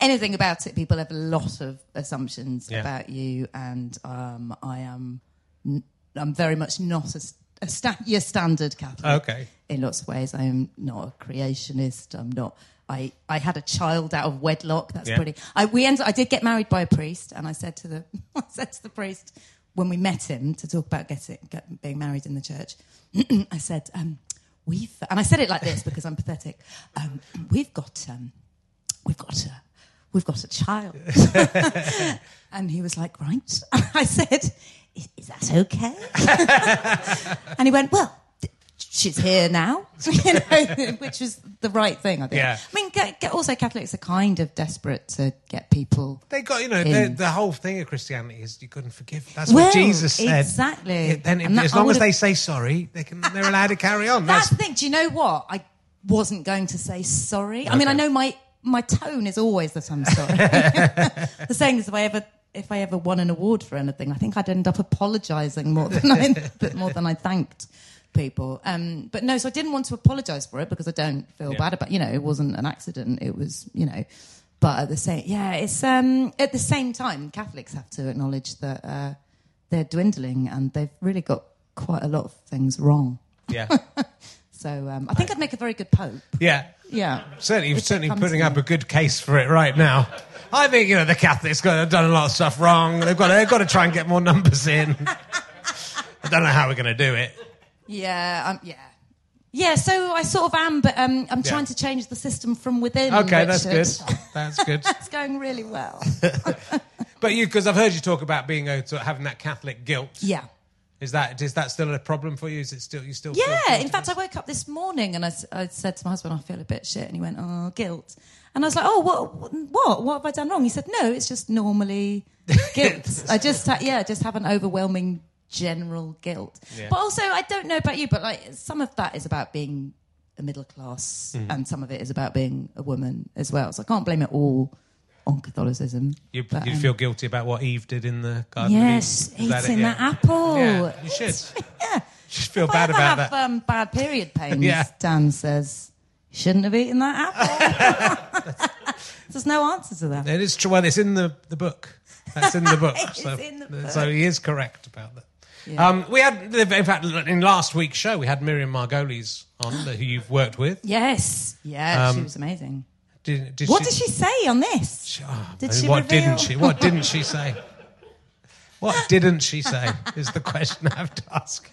anything about it, people have a lot of assumptions Yeah. about you, and um, I am, n- I'm very much not a, a sta- your standard Catholic. Okay. In lots of ways, I am not a creationist. I'm not. I, I had a child out of wedlock. That's Yeah. pretty. I we ended, I did get married by a priest, and I said to the I said to the priest when we met him to talk about getting get, being married in the church. I said, um, "We've," and I said it like this because I'm pathetic. Um, we've got um, we've got a we've got a child, and he was like, "Right." I said, "Is, is that okay?" and he went, "Well." She's here now, you know, which was the right thing, I think. Yeah. I mean, ca- ca- also Catholics are kind of desperate to get people They got, you know, the, the whole thing of Christianity is you couldn't forgive. That's Well, what Jesus said. exactly. Yeah, then, that- as long as they say sorry, they can. They're allowed to carry on. That's That's, the thing. Do you know what? I wasn't going to say sorry. I mean, I know my my tone is always that I'm sorry. the saying is, if I ever if I ever won an award for anything, I think I'd end up apologising more than I more than I thanked people. Um, but no, so I didn't want to apologise for it because I don't feel Yeah. bad about. You know, it wasn't an accident. It was, you know. But at the same, yeah, it's um, at the same time, Catholics have to acknowledge that uh, they're dwindling and they've really got quite a lot of things wrong. yeah, So um, I think I'd make a very good pope. yeah. Yeah. Certainly, you're certainly putting up a good case for it right now. I think you know the Catholics have done a lot of stuff wrong. They've got they've got to try and get more numbers in. I don't know how we're going to do it. Yeah. Um, yeah. Yeah, so I sort of am, but um, I'm trying to change the system from within. Okay, that's good. That's good. It's going really well. But you, because I've heard you talk about being a, sort of having that Catholic guilt. yeah. Is that is that still a problem for you? Is it still you still? feel Yeah, in fact, I woke up this morning and I, I said to my husband, I feel a bit shit. And he went, Oh, guilt. And I was like, Oh, what? What? What have I done wrong? He said, No, it's just normally guilt. I just, ha- yeah, just have an overwhelming general guilt. Yeah. But also, I don't know about you, but like some of that is about being a middle class Mm. and some of it is about being a woman as well. So I can't blame it all on Catholicism. You, But, you um, feel guilty about what Eve did in the garden. Yes, Eden? Is that it? eating Yeah. that apple. Yeah, you should. Yeah. Feel If bad about have, that. Um, bad period pains. Yeah. Dan says shouldn't have eaten that apple. There's no answer to that. It is true. Well, it's in the, the book. That's in the book. It's so, in the book. so he is correct about that. Um, we had, in fact, in last week's show, we had Miriam Margolyes on, who you've worked with. Yes, yeah, Um, she was amazing. Did, did What she, did she say on this? Oh, Did I mean, she what reveal? didn't she? What didn't she say? What didn't she say? Is the question I have to ask.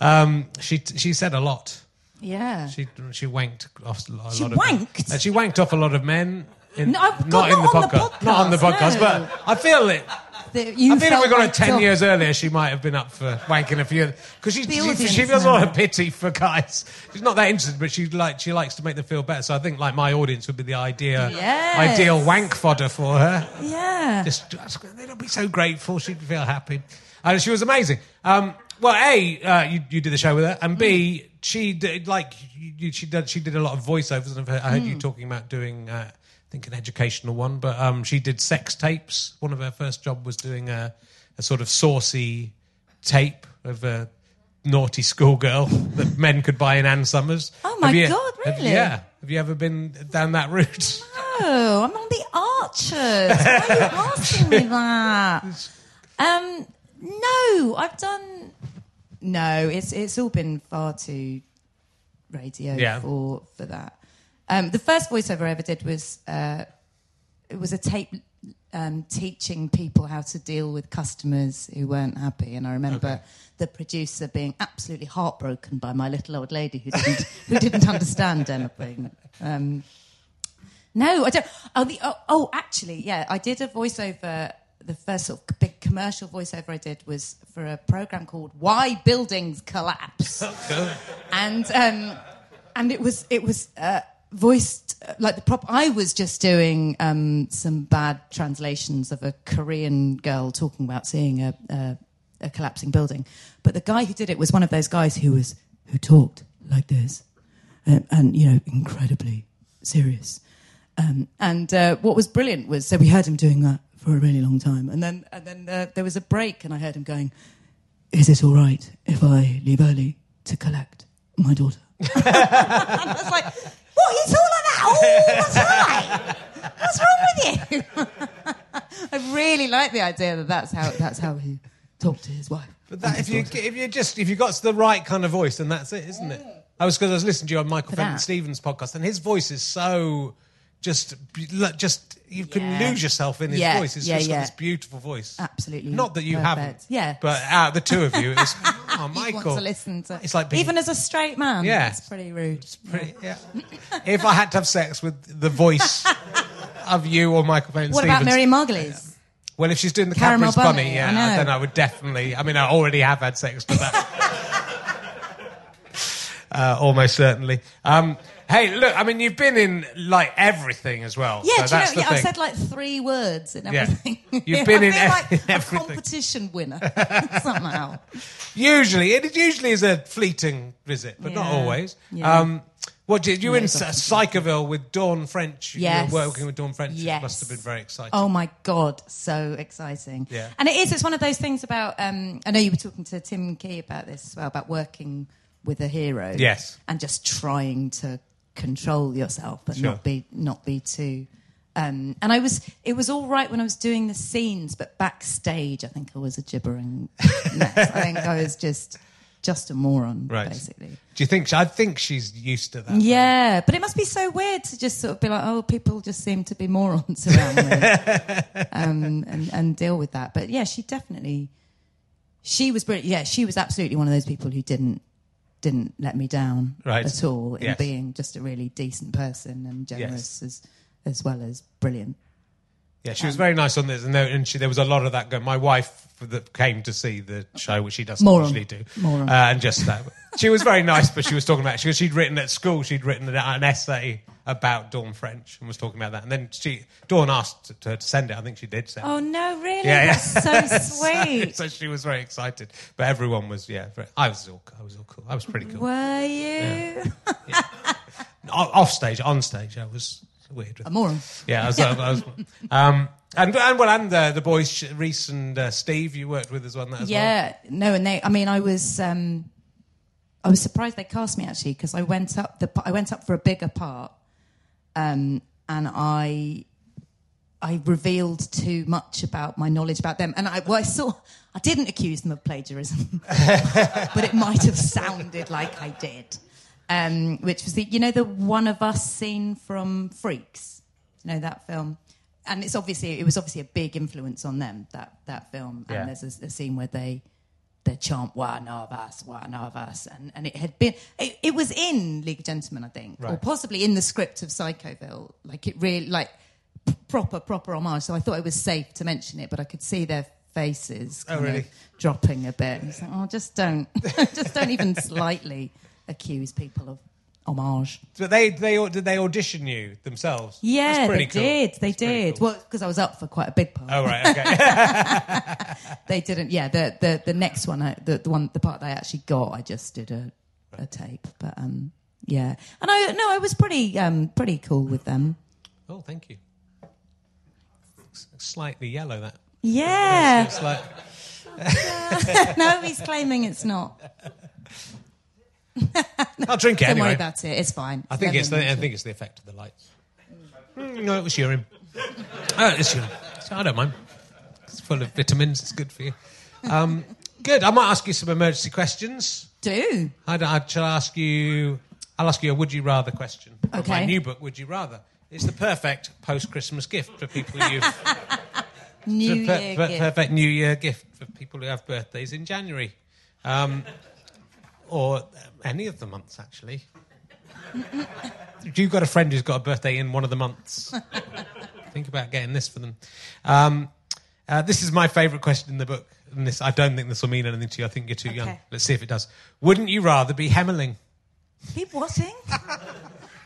Um, she she said a lot. Yeah. She she wanked off a lot She of wanked? Uh, she wanked off a lot of men. In, No, I've not in the not on the podcast. Not on the podcast, podcast, no. but I feel it. That you I feel if we got her like 10 Dom- years earlier, she might have been up for wanking a few. Because she, she, she feels a lot of pity for guys. She's not that interested, but she, like, she likes to make them feel better. So I think like my audience would be the idea, Yes. ideal wank fodder for her. Yeah. Just, they'd be so grateful. She'd feel happy. And she was amazing. Um, well, A, uh, you, you did the show with her, and B, she did, like, you, she did, she did a lot of voiceovers, and heard, I heard you talking about doing, uh, think, an educational one, but um, she did sex tapes. One of her first job was doing a, a sort of saucy tape of a naughty schoolgirl that men could buy in Ann Summers. Oh, my Have you- God, have- really? yeah. Have you ever been down that route? No, I'm on the Archers. Why are you asking me that? Um, no, I've done. No, it's it's all been far too radio Yeah. for for that. Um, the first voiceover I ever did was uh, it was a tape um, teaching people how to deal with customers who weren't happy, and I remember the producer being absolutely heartbroken by my little old lady who didn't who didn't understand anything. Um, no, I don't. Oh, the, oh, oh, actually, yeah, I did a voiceover. The first sort of big commercial voiceover I did was for a program called "Why Buildings Collapse," and um, and it was it was uh, voiced like the prop. I was just doing um, some bad translations of a Korean girl talking about seeing a, a a collapsing building, but the guy who did it was one of those guys who was who talked like this, and, and you know, incredibly serious. Um, and uh, what was brilliant was so we heard him doing that for a really long time, and then and then uh, there was a break, and I heard him going, "Is it all right if I leave early to collect my daughter?" And I was like, "What? You talk like that all the time? What's wrong with you?" I really like the idea that that's how that's how he talked to his wife. But that, if you if you just if you got the right kind of voice, then that's it, isn't it? I was because I was listening to you on Michael For Fenton that. Stevens podcast, and his voice is so just just you can Yeah. lose yourself in his Yeah, voice. It's yeah, just got this beautiful voice. Absolutely Not that you perfect. haven't, Yeah. But out of the two of you, it's oh, You Michael. want to listen to It's like being, even as a straight man. Yeah. it's pretty rude. pretty, yeah. if I had to have sex with the voice of you or Michael Fenton What Stevens, about Miriam Margolyes? well, if she's doing the Caramel Cadbury's bunny, Bunny, yeah, I then I would definitely. I mean, I already have had sex with that. uh, almost certainly. Um, hey, look, I mean, you've been in like everything as well. Yeah, so do you that's know, yeah. I've said like three words in Yeah. everything. You've been in like everything. a competition winner somehow. Usually, it usually is a fleeting visit, but not always. Yeah. Um, what did you in Psychoville with Dawn French? Yes. You were working with Dawn French. Yes. It must have been very exciting. Oh my god, so exciting! Yeah. and it is. It's one of those things about. Um, I know you were talking to Tim Key about this as well about working with a hero. Yes. and just trying to control yourself and Sure. not be not be too. Um, and I was, it was all right when I was doing the scenes, but backstage, I think I was a gibbering mess. I think I was just, just a moron, Right. basically. Do you think? I think she's used to that. Yeah, but it must be so weird to just sort of be like, oh, people just seem to be morons around me, um, and and deal with that. But yeah, she definitely, she was brilliant. Yeah, she was absolutely one of those people who didn't didn't let me down Right. at all in Yes. being just a really decent person and generous as as well as brilliant. Yeah, she was very nice on this, and there, and she, there was a lot of that going. My wife that came to see the show, which she doesn't Moron. usually do, Moron. Uh, and just that. She was very nice, but she was talking about she, she'd written at school. She'd written an, an essay about Dawn French and was talking about that. And then she Dawn asked her to send it. I think she did send. Oh no, really? Yeah, yeah. That's so sweet. so she was very excited, but everyone was yeah. Very, I was all I was all cool. I was pretty cool. Were you O- Off stage, on stage, I was weird. Moron? Yeah, I was. I was um, and, and well, and uh, the boys, Reece and uh, Steve, you worked with as well. as well. yeah, no, and they. I mean, I was. Um, I was surprised they cast me actually because I went up the. I went up for a bigger part, um, and I. I revealed too much about my knowledge about them, and I, well, I saw. I didn't accuse them of plagiarism, but it might have sounded like I did. Um, which was the, you know, the one of us scene from Freaks, you know that film, and it's obviously it was obviously a big influence on them that that film. Yeah. And there's a, a scene where they they chant "One of us, one of us," and and it had been it, it was in League of Gentlemen, I think, or possibly in the script of Psychoville. Like it really like proper proper homage. So I thought it was safe to mention it, but I could see their faces Oh, kind really? of dropping a bit. Like, oh, just don't, just don't even slightly accuse people of homage. But they they did they audition you themselves? Yeah, they cool. did. They That's did. cool. Well, because I was up for quite a big part. Oh right, okay. They didn't. Yeah, the the, the next one, I, the the one, the part that I actually got, I just did a, a tape. But um, yeah, and I no, I was pretty um pretty cool with them. oh, thank you. It's slightly yellow that. Yeah. It's like no, he's claiming it's not. I'll drink it Don't anyway. worry about it. It's fine. I think Never it's the I mentioned. think it's the effect of the lights. Mm, no, it was urine. Oh, it's urine. I don't mind. It's full of vitamins. It's good for you. Um, good. I might ask you some emergency questions. Do I'd, I shall ask you. I'll ask you a would you rather question. My Okay. new book, Would You Rather. It's the perfect post Christmas gift for people you've. New Year gift. Perfect New Year gift for people who have birthdays in January. Um, or uh, any of the months, actually. You've got a friend who's got a birthday in one of the months, think about getting this for them. Um, uh, this is my favourite question in the book. And this, I don't think this will mean anything to you. I think you're too young. Let's see if it does. Wouldn't you rather be Hemeling? Be whatting?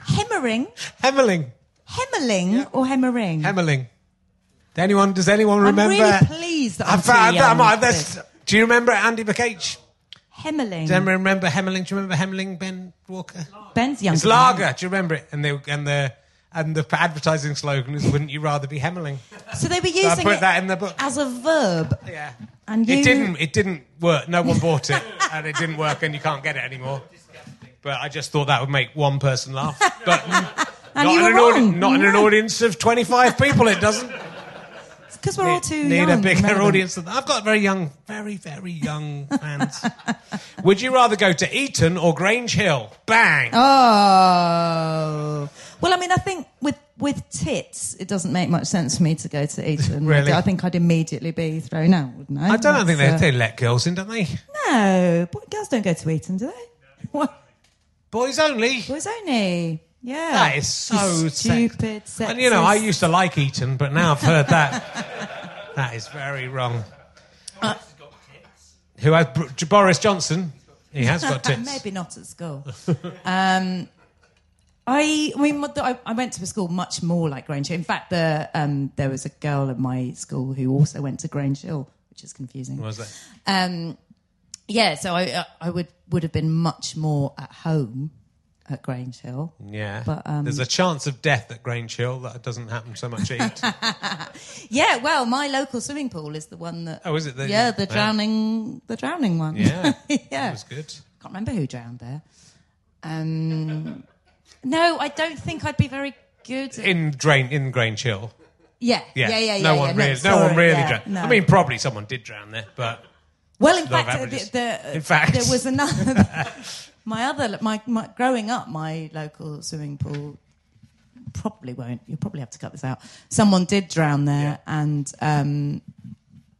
Hemmering? Hemeling. Hemeling or hemmering? Hemeling. Anyone? Does anyone remember? I'm really pleased that I'm I found too that- young I- for that's- this. Do you remember Andy McH? Hemeling. Do you remember Hemeling? Do you remember Hemeling, Ben Walker? Ben's young. It's lager. Do you remember it? And the and the and the advertising slogan is "Wouldn't you rather be Hemeling?" So they were So I using put it that in the book. as a verb. Yeah. And you It didn't. It didn't work. No one bought it, and it didn't work, and you can't get it anymore. But I just thought that would make one person laugh. But And not, in an, audi- not in an audience of twenty-five people. It doesn't. Because we're all too need young. a bigger remember? audience. Than I've got very young, very very young fans. Would you rather go to Eton or Grange Hill? Bang. Oh. Well, I mean, I think with with tits, it doesn't make much sense for me to go to Eton. Really? I think I'd immediately be thrown out, wouldn't I? I don't think they, That's, uh, they let girls in, don't they? No, boy, girls don't go to Eton, do they? What? Boys only. Boys only. Yeah. That is so You stupid. Sexist. And you know, I used to like Eton, but now I've heard that. that is very wrong. Who has Boris Johnson? He has got tits. Maybe not at school. um, I, I mean, I, I went to a school much more like Grange Hill. In fact, the, um, there was a girl at my school who also went to Grange Hill, which is confusing. What was that? Um, yeah, so I, I would would have been much more at home at Grange Hill. Yeah. But, um, There's a chance of death at Grange Hill that doesn't happen so much Eton. Yeah, well, my local swimming pool is the one that. Oh, is it the- yeah, the yeah. drowning, the drowning one. Yeah. yeah. That was good. Can't remember who drowned there. Um, no, I don't think I'd be very good. At, In Drain in Grange Hill. yeah, Yeah. yeah, yeah, yeah. no yeah, one really, no, sorry, one really yeah, drowned. no. I mean, probably someone did drown there, but well, in love fact, uh, the, the, In fact. there was another. my other, my, my growing up, my local swimming pool probably won't. You'll probably have to cut this out. Someone did drown there, and um,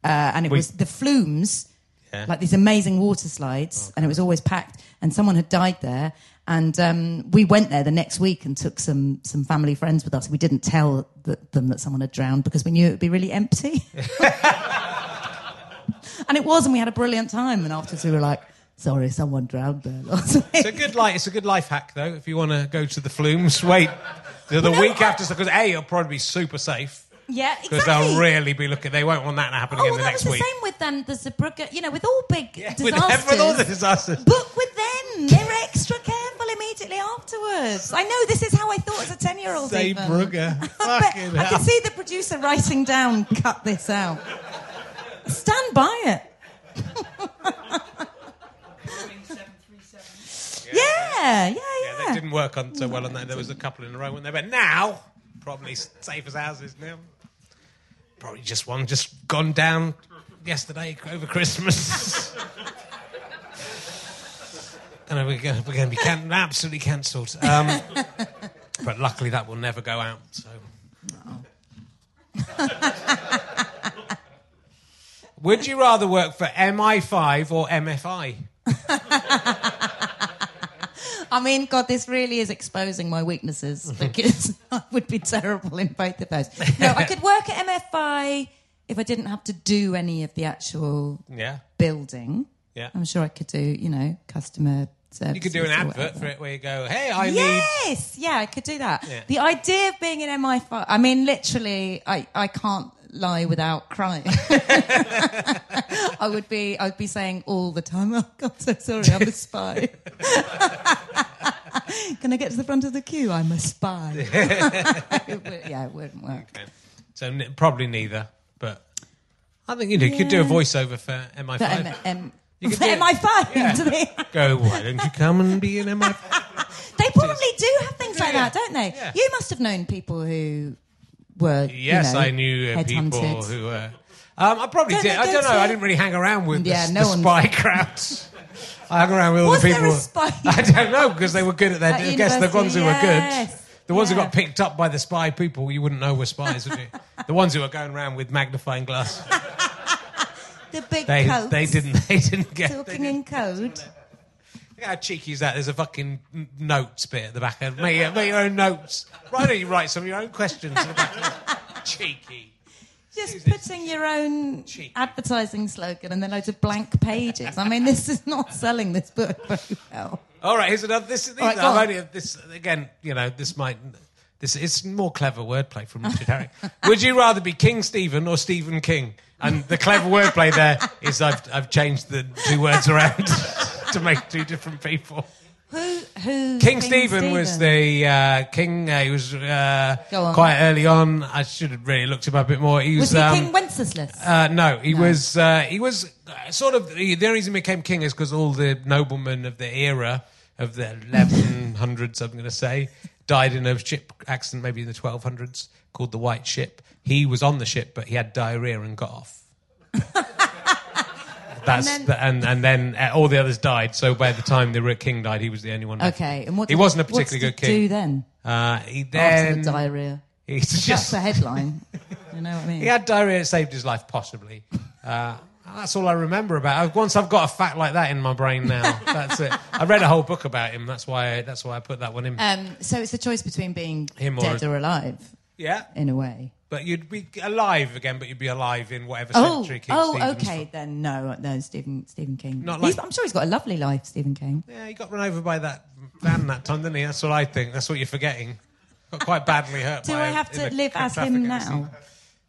uh, and it We- was the flumes, Yeah. like these amazing water slides, and it was always packed. And someone had died there, and um, we went there the next week and took some some family friends with us. We didn't tell th- them that someone had drowned because we knew it would be really empty. and it was, and we had a brilliant time. And afterwards, we were like. Sorry, someone drowned there. it's a good life. It's a good life hack, though. If you want to go to the flumes, wait till the Well, week I- after, because a it'll probably be super safe. yeah, exactly Because exactly. they'll really be looking. They won't want that to happen Oh, again well, the that next was week. the same with um, the Zeebrugge. You know, with all big Yeah, with, disasters. with all the disasters. Book with them. They're extra careful immediately afterwards. I know this is how I thought as a ten-year-old. even. Zeebrugge. But Fucking I hell. can see the producer writing down, "Cut this out." Stand by it. yeah, yeah, yeah. Yeah, they didn't work on so well on that. There was a couple in a row, weren't there? But now, probably safe as houses now. Probably just one just gone down yesterday over Christmas. and we're going, we're going to be can- absolutely cancelled. Um, but luckily, that will never go out. So. Would you rather work for MI5 or MFI? I mean, God, this really is exposing my weaknesses mm-hmm. because I would be terrible in both of those. No, I could work at MFI if I didn't have to do any of the actual Yeah. building, Yeah. I'm sure I could do, you know, customer service. You could do an advert for it where you go, "Hey, I need." Yes, yeah, I could do that. Yeah. The idea of being in MI5, I mean, literally, I, I can't lie hmm. without crying. I would be, I would be saying all the time, "Oh God, so sorry, I'm a spy." Can I get to the front of the queue? I'm a spy. It would- yeah, it wouldn't work. So n- probably neither, but I think you, know, you could do a voiceover for MI5. But M- M- You could for do it. MI5, Yeah. do they? Go, why don't you come and be an MI5? They probably do have things like that, don't they? Yeah. You must have known people who were. Yes, you know, I knew uh, people headhunted. who were. Um, I probably Don't did. I don't know. to- I didn't really hang around with Yeah, the, no the spy crowds. I hung around with all Was the there people. a spy? I don't know because they were good at their. At I guess the ones who were good, the ones who got picked up by the spy people, you wouldn't know were spies, would you? the ones who were going around with magnifying glass, The big they coats. they didn't they didn't get. Talking didn't, in code. Look how cheeky is that? There's a fucking n- notes bit at the back end. Make, your- make your own notes. Why don't you write some of your own questions at the back? cheeky. Just putting your own Cheap. advertising slogan and then loads of blank pages. I mean, this is not selling this book very well. All right, here's another. This, these, All right, go I've on. only, this again. You know, this might. This is more clever wordplay from Richard Herring. Would you rather be King Stephen or Stephen King? And the clever wordplay there is I've I've changed the two words around to make two different people. Who? Who? King, Stephen, was the uh, king. Uh, he was uh, quite early on. I should have really looked him up a bit more. He was, Was he um, King Wenceslas? uh, no, he was. Uh, he was uh, sort of. The only reason he became king is because all the noblemen of the era of the 1100s, I'm going to say, died in a ship accident, maybe in the 1200s, called the White Ship. He was on the ship, but he had diarrhea and got off. That's And and then- then, and, and then uh, all the others died. So by the time the king died, he was the only one. left. okay, and what? he did- wasn't a what particularly did good king. Do then Uh, he after then the diarrhea. he's That's just the headline. you know what I mean? he had diarrhea. It saved his life, possibly. Uh, that's all I remember about. it. Once I've got a fact like that in my brain now, that's it. I read a whole book about him. That's why. that's why I put that one in. Um, so it's a choice between being Him or- dead or alive, yeah, in a way. But you'd be alive again, but you'd be alive in whatever Oh, century King oh, Stephen's okay from. then. No, no, Stephen Stephen King. Not He's- like- I'm sure he's got a lovely life, Stephen King. Yeah, he got run over by that van that time, didn't he? That's what I think. That's what you're forgetting. Got quite badly hurt. Do I have to live as him accident. now?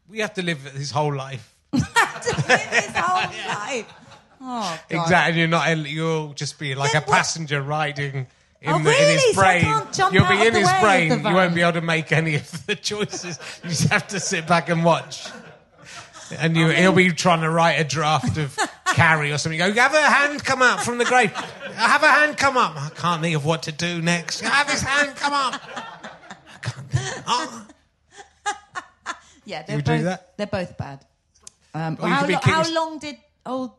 We have to live his whole life. to live his whole life. Oh, God. Exactly. You're not. You'll just be like Then a what- passenger riding. In, Oh, the, in really? his So I brain, can't jump you'll be in his brain. You won't be able to make any of the choices. You just have to sit back and watch. And you, he'll be trying to write a draft of Carrie or something. You go, have a hand come up from the grave. Have a hand come up. I can't think of what to do next. Have his hand come up. I. Oh. Yeah, they're both? They're both bad. Um, how, lo- how long did old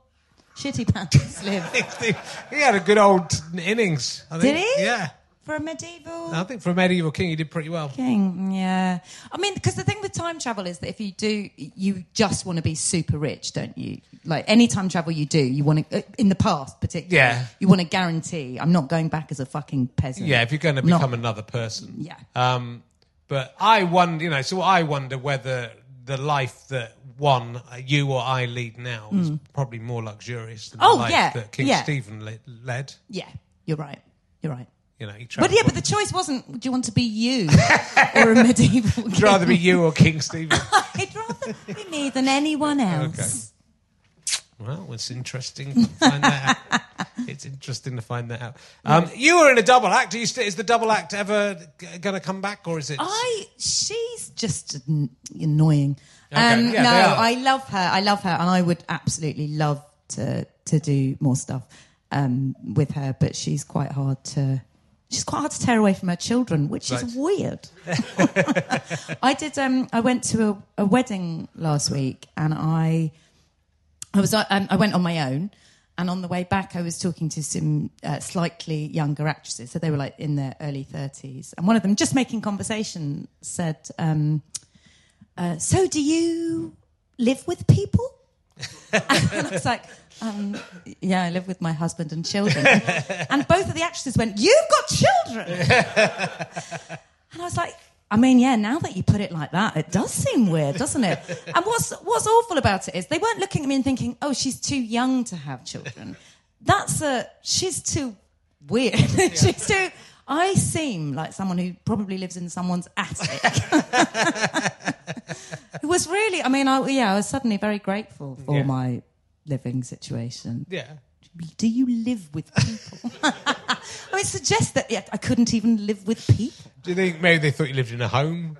Shitty Pants live? he had a good old innings. I think. Did he? Yeah. For a medieval I think for a medieval king, he did pretty well. king, yeah. I mean, because the thing with time travel is that if you do, you just want to be super rich, don't you? Like any time travel you do, you want to, in the past particularly, Yeah. you want to guarantee I'm not going back as a fucking peasant. Yeah, if you're going to Not- become another person. Yeah. Um, but I wonder, you know, so I wonder whether the life that one, you or I lead now is probably more luxurious than Hmm. Oh, the life yeah, that King yeah. Stephen le- led. Yeah, you're right. You're right. You know, he But yeah, but the choice wasn't, do you want to be you or a medieval Would you rather be you or King Stephen? I'd rather be me than anyone else. Well, it's interesting to find that out. It's interesting to find that out. Um, you were in a double act. St- is the double act ever going to come back, or is it? I she's just an- annoying. Okay, Um, yeah, no. I love her. I love her, and I would absolutely love to to do more stuff um, with her. But she's quite hard to. She's quite hard to tear away from her children, which is weird. I did. Um, I went to a, a wedding last week, and I, I was. Um, I went on my own, and on the way back, I was talking to some uh, slightly younger actresses. So they were like in their early thirties, and one of them, just making conversation, said, um, uh, "So, do you live with people?" and I was like, um, "Yeah, I live with my husband and children." and both of the actresses went, "You've got children." And I was like, I mean, yeah. Now that you put it like that, it does seem weird, doesn't it? and what's what's awful about it is they weren't looking at me and thinking, "Oh, she's too young to have children." That's a she's too weird. she's too. I seem like someone who probably lives in someone's attic. it was really. I mean, I, yeah, I was suddenly very grateful for Yeah. my living situation. Yeah. Do you live with people? I mean, it suggests that yeah, I couldn't even live with people. Do you think maybe they thought you lived in a home?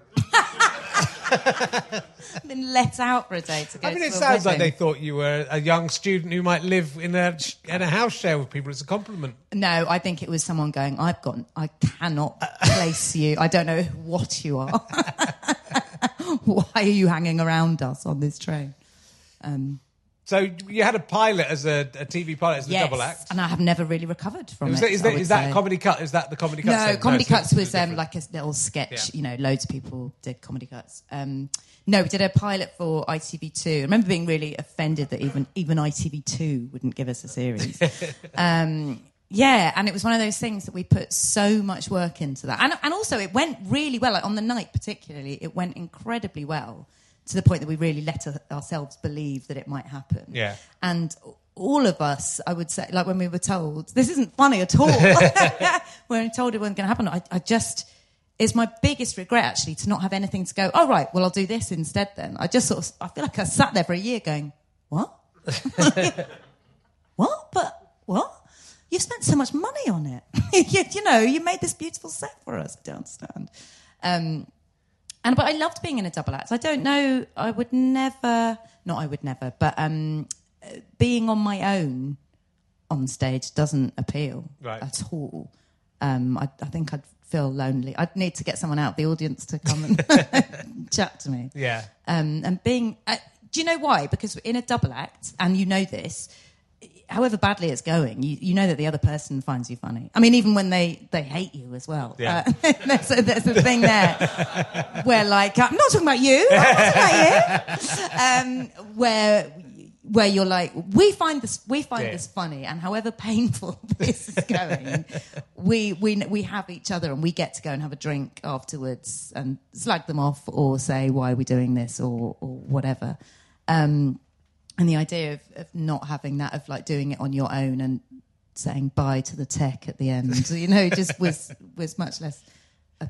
I've been let out for a day to go I mean, it sounds like they thought you were a young student who might live in a in a house share with people. It's a compliment. No, I think it was someone going, I've got, I cannot place you. I don't know what you are. Why are you hanging around us on this train? Um, So you had a pilot as a, a TV pilot as a yes, double act. and I have never really recovered from Is it. is that, is that comedy cut? Is that the comedy cut? No, segment? comedy it's- cuts was um, like a little sketch. Yeah. You know, loads of people did comedy cuts. Um, no, we did a pilot for ITV2. I remember being really offended that even even ITV2 wouldn't give us a series. um, yeah, and it was one of those things that we put so much work into that, and and also it went really well. Like on the night, particularly, it went incredibly well to the point that we really let our- ourselves believe that it might happen. Yeah. And all of us, I would say, like when we were told, this isn't funny at all. when we told it wasn't going to happen, I, I just, it's my biggest regret actually to not have anything to go, oh, right, well, I'll do this instead then. I just sort of, I feel like I sat there for a year going, what? what? But what? You've spent so much money on it. you, you know, you made this beautiful set for us. I don't understand. Um, and but I loved being in a double act. I don't know. I would never. Not I would never. But um, being on my own on stage doesn't appeal Right. at all. Um, I, I think I'd feel lonely. I'd need to get someone out of the audience to come and chat to me. Yeah. Um, and being, uh, do you know why? Because in a double act, and you know this, however badly it's going, you, you know that the other person finds you funny. I mean, even when they, they hate you as well. Yeah. Uh, there's, a, there's a thing there where, like, I'm not talking about you. I'm not talking about you. Um, where where you're like, we find this, we find Yeah. this funny, and however painful this is going, we we we have each other, and we get to go and have a drink afterwards and slag them off, or say why are we doing this, or or whatever. Um, and the idea of, of not having that, of like doing it on your own and saying bye to the tech at the end, you know, just was was much less.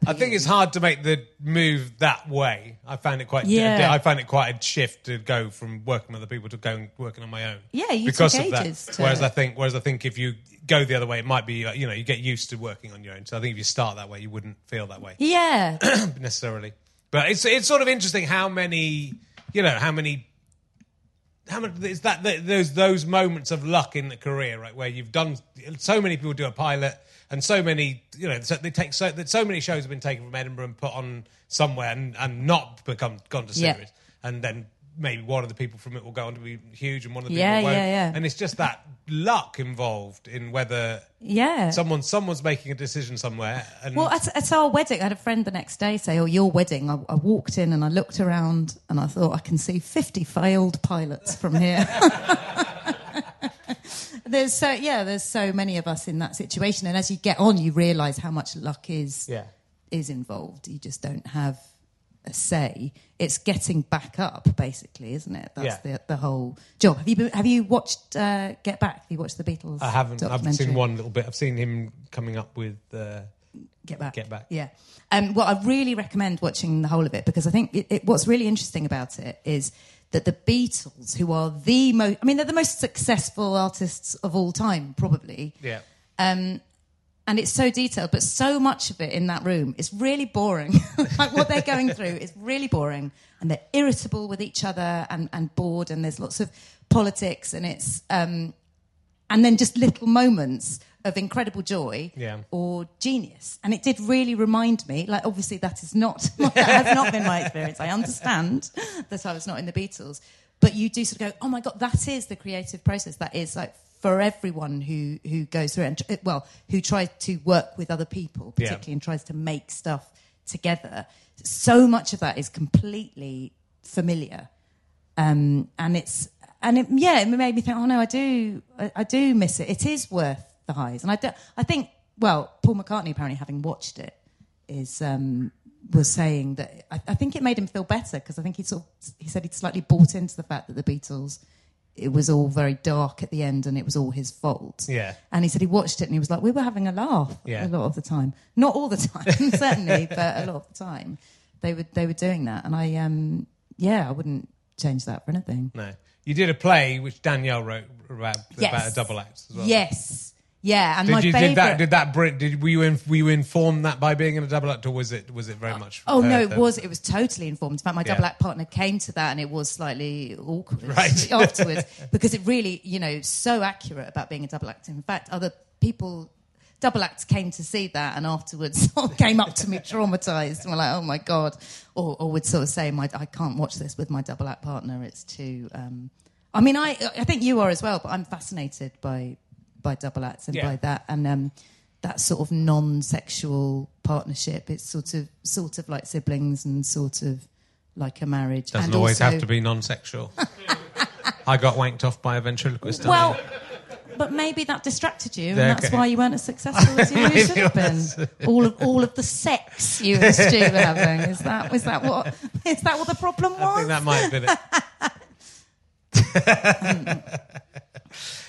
I think it's hard to make the move that way. I found it quite. Yeah. I found it quite a shift to go from working with other people to going working on my own. Yeah, you because took of that. ages to- Whereas I think, whereas I think if you go the other way, it might be you know you get used to working on your own. So I think if you start that way, you wouldn't feel that way Yeah, necessarily. But it's it's sort of interesting how many you know how many how much is that that- those those moments of luck in the career right where you've done so many people do a pilot and so many you know so they take so that so many shows have been taken from Edinburgh and put on somewhere and, and not become gone to Yeah. series and then maybe one of the people from it will go on to be huge and one of the Yeah, people won't yeah, yeah. and it's just that luck involved in whether yeah. someone someone's making a decision somewhere and Well, at, at our wedding, I had a friend the next day say, "Oh, your wedding." I, I walked in and I looked around and I thought, "I can see fifty failed pilots from here." there's so yeah, there's so many of us in that situation, and as you get on, you realise how much luck is yeah is involved. You just don't have a say. It's getting back up, basically, isn't it? That's Yeah. the the whole job. Have you been, have you watched uh, Get Back? Have you watched the Beatles? I haven't I've seen one little bit I've seen him coming up with uh, Get Back. Get Back. Yeah. Um, well, I really recommend watching the whole of it because I think it, it, what's really interesting about it is that the Beatles, who are the most, I mean, they're the most successful artists of all time, probably. yeah Um, and it's so detailed, but so much of it in that room is really boring. like what they're going through is really boring, and they're irritable with each other and, and bored, and there's lots of politics, and it's um, and then just little moments of incredible joy Yeah. or genius. And it did really remind me, like obviously that is not that has not been my experience. I understand that I was not in the Beatles. But you do sort of go, oh my god, that is the creative process. That is like for everyone who who goes through it, and, well, who tries to work with other people, Yeah. particularly, and tries to make stuff together. So much of that is completely familiar um, and it's and it, yeah, it made me think. Oh no, I do, I, I do miss it. It is worth the highs, and I do, I think. Well, Paul McCartney apparently having watched it is um, was saying that I, I think it made him feel better because I think he sort of, he said he'd slightly bought into the fact that the Beatles it was all very dark at the end and it was all his fault. Yeah. And he said he watched it and he was like, we were having a laugh Yeah. a lot of the time. Not all the time, certainly, but a lot of the time they were they were doing that. And I um yeah, I wouldn't change that for anything. No. You did a play which Danielle wrote about, Yes. about a double act as well. Yes. Yeah, and Did my you favorite did that did that bring, did were you in, were you informed that by being in a double act or was it was it very much Oh no, uh, it was it was totally informed. In fact, my Yeah. double act partner came to that, and it was slightly awkward Right. afterwards because it really, you know, so accurate about being a double act. In fact, other people, double acts came to see that, and afterwards came up to me traumatized and were like, "Oh my god," or, or would sort of say, "My, I can't watch this with my double act partner. It's too." Um, I mean, I I think you are as well, but I'm fascinated by by double acts and Yeah. by that and um, that sort of non-sexual partnership. It's sort of sort of like siblings and sort of like a marriage. doesn't and always also- have to be non-sexual. I got wanked off by a ventriloquist. dummy. Well, but maybe that distracted you, and Yeah, that's why you weren't as successful as you should have been. All of all of the sex you and Stu were having is that is that what is that what the problem was? I think that might have been it.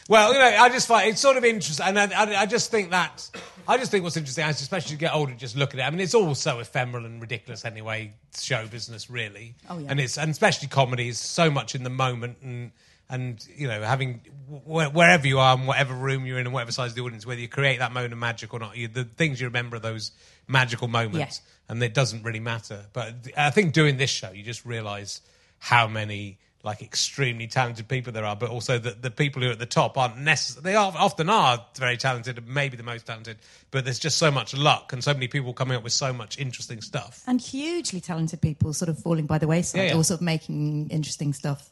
well, you know, I just find it's sort of interesting, and I, I, I just think that I just think what's interesting, as especially as you get older, just look at it. I mean, it's all so ephemeral and ridiculous anyway. Show business, really, Oh, yeah. and it's and especially comedy is so much in the moment and. And you know, having wh- wherever you are, in whatever room you're in, and whatever size of the audience, whether you create that moment of magic or not, you, the things you remember are those magical moments, and it doesn't really matter. But I think doing this show, you just realise how many like extremely talented people there are, but also that the people who are at the top aren't necessarily. They are, often are very talented, maybe the most talented. But there's just so much luck and so many people coming up with so much interesting stuff. and hugely talented people sort of falling by the wayside, Yeah, yeah. or sort of making interesting stuff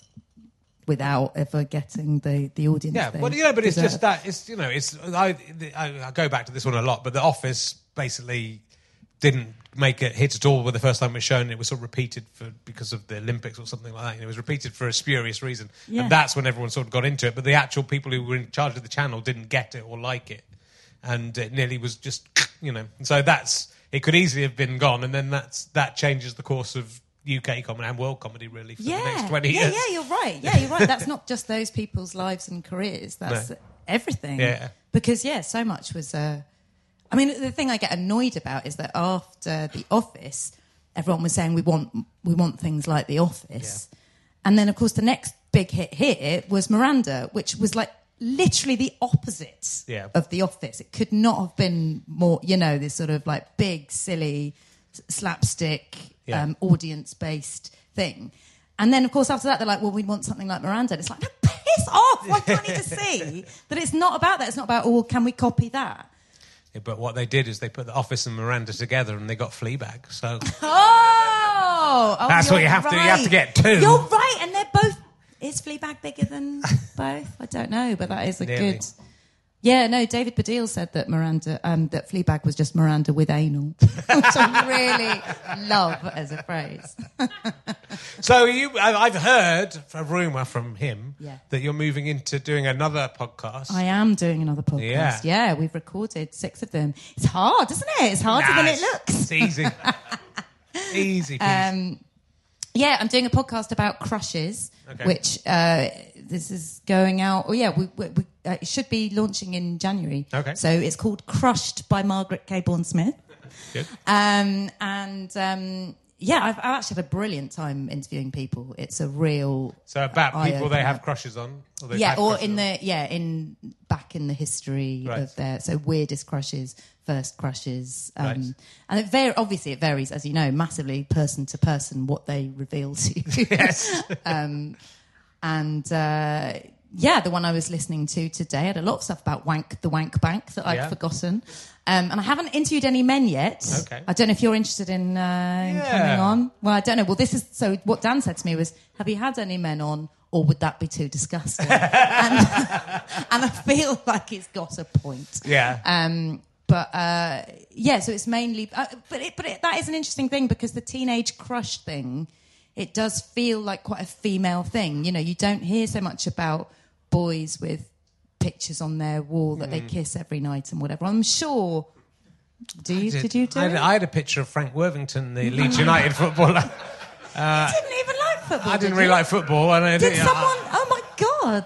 without ever getting the the audience. Yeah, well, you know, but it's just that it's you know, it's I I go back to this one a lot, but The Office basically didn't make it hit at all with the first time it was shown. It was sort of repeated for because of the Olympics or something like that. And it was repeated for a spurious reason, Yeah. and that's when everyone sort of got into it. But the actual people who were in charge of the channel didn't get it or like it, and it nearly was just you know. So that's it. Could easily have been gone, and then that's that changes the course of. UK comedy and world comedy, really, for yeah, the next 20 yeah, years. yeah, you're right. Yeah, you're right. That's not just those people's lives and careers. That's No. everything. Yeah. Because yeah, so much was. Uh, I mean, the thing I get annoyed about is that after The Office, everyone was saying we want we want things like The Office, and then of course the next big hit here was Miranda, which was like literally the opposite Yeah. of The Office. It could not have been more. You know, this sort of like big, silly, slapstick, Yeah. um, audience-based thing. And then, of course, after that, they're like, "Well, we want something like Miranda." And it's like, no, piss off! Why can't you just see that it's not about that? It's not about, "Oh, can we copy that?" But what they did is they put the Office and Miranda together, and they got Fleabag. So Oh, oh, That's what you have to- you have to get two. You're right, and they're both. Is Fleabag bigger than both? I don't know, but that is a Nearly. good. Yeah, no. David Baddiel said that Miranda, um, that Fleabag was just Miranda with anal, which I really love as a phrase. So you, I've heard a rumor from him Yeah. that you're moving into doing another podcast. I am doing another podcast. Yeah. Yeah. we've recorded six of them. It's hard, isn't it? It's harder than it looks. It's easy, easy. Um, yeah, I'm doing a podcast about crushes, Okay. which uh, this is going out. Oh yeah, we, we, we, uh, it should be launching in January. Okay. So it's called Crushed by Margaret Cabourn Smith. Good. Um, and um, yeah, I've, I've actually had a brilliant time interviewing people. It's a real So about people they have crushes on. Or yeah, or in on. the yeah in back in the history Right. of their so weirdest crushes, first crushes, um, Right. and it var- obviously it varies as you know massively person to person what they reveal to you. Yes. um, and uh, yeah, the one I was listening to today had a lot of stuff about wank the wank bank that I'd Yeah. forgotten. Um, and I haven't interviewed any men yet. Okay. I don't know if you're interested in, uh, in Yeah. coming on. Well, I don't know. Well, this is so. What Dan said to me was, "Have you had any men on, or would that be too disgusting?" and, and I feel like it's got a point. Yeah. Um, but uh, yeah, so it's mainly. Uh, but it, but it, that is an interesting thing because the teenage crush thing, it does feel like quite a female thing. You know, you don't hear so much about boys with pictures on their wall that they Mm. kiss every night and whatever. I'm sure Do you? Did, you do I had? I had a picture of Frank Worthington, the Leeds United footballer. I didn't even like football. I didn't did really you? like football, and I Did someone? I, Oh my god!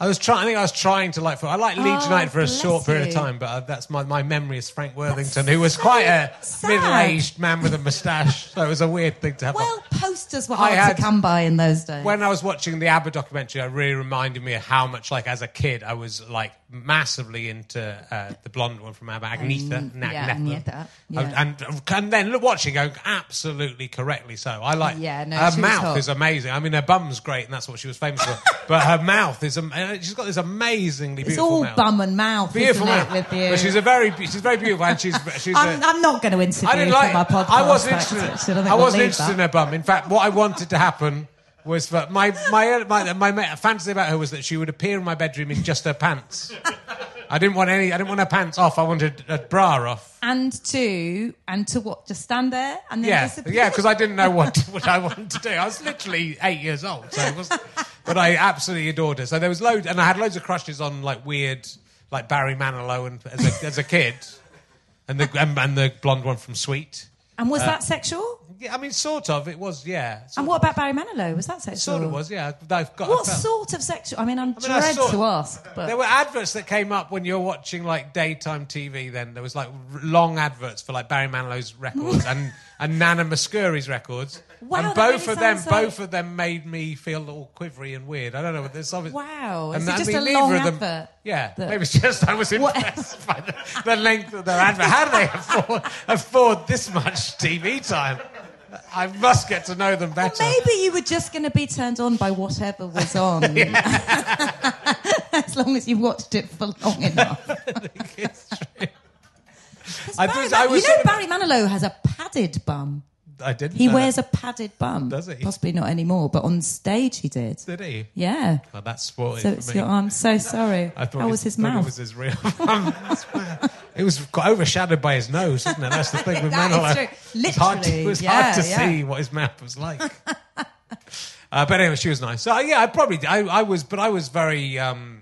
I was trying. I think I was trying to like. I like Leeds Oh, United for a short period of time, but uh, that's my, my memory is Frank Worthington, who was quite a sad. middle-aged man with a moustache. So it was a weird thing to have. Well, posters were hard had- to come by in those days. when I was watching the ABBA documentary, it really reminded me of how much, like, as a kid, I was like massively into uh, the blonde one from ABBA, Agnetha. Mm, yeah, Agnetha, yeah. And, and and then look, watching, going absolutely correctly so. I like. Yeah, no, her mouth is amazing. I mean, her bum's great, and that's what she was famous for. but her mouth is. am- uh, She's got this amazingly it's beautiful all mouth. bum and mouth, Beautiful mouth. with you? But she's a very, she's very beautiful, and she's she's. I'm, a, I'm not going to interview I didn't like. my podcast. I wasn't interested. I, I wasn't interested in her bum. In fact, what I wanted to happen was my my my my, my fantasy about her was that she would appear in my bedroom in just her pants. I didn't want any. I didn't want her pants off. I wanted a bra off. And to and to what? Just stand there and then Yeah, disappear? yeah, because I didn't know what what I wanted to do. I was literally eight years old, so it was. But I absolutely adored her. So there was loads, and I had loads of crushes on like weird, like Barry Manilow, and as a, as a kid, and the and, and the blonde one from Sweet. And Uh, was that sexual? Yeah, I mean, sort of. It was, yeah. And what about Barry Manilow? Was that sexual? Sort of was, yeah. I've got. What sort of sexual? I mean, I'm I mean, dread saw- to ask, but There were adverts that came up when you were watching like daytime TV. Then there was like r- long adverts for like Barry Manilow's records and and Nana Mouskouri's records. Wow, and both really of them, like- both of them made me feel all quivery and weird. I don't know. what this. something. Wow, And is it I just mean, a long them- advert Yeah, that- maybe it's just I was impressed by the, the length of their advert. How do they afford, afford this much TV time? I must get to know them better. maybe you were just going to be turned on by whatever was on, as long as you watched it for long enough. It's true. 'Cause I I was you know, Barry Manilow has a padded bum. I didn't. He know wears a padded bum. Does he? Possibly not anymore, but on stage he did. Did he? Yeah. Well, that's spoiled So it's your, I'm so sorry. I thought How it- was his mouth? It was his real. Swear. it was got overshadowed by his nose, isn't it? That's the thing with That is Manilow. true. It was hard to, it was yeah, hard to yeah. see what his mouth was like. uh, but anyway, she was nice. So yeah, I probably I, I was, but I was very. Um,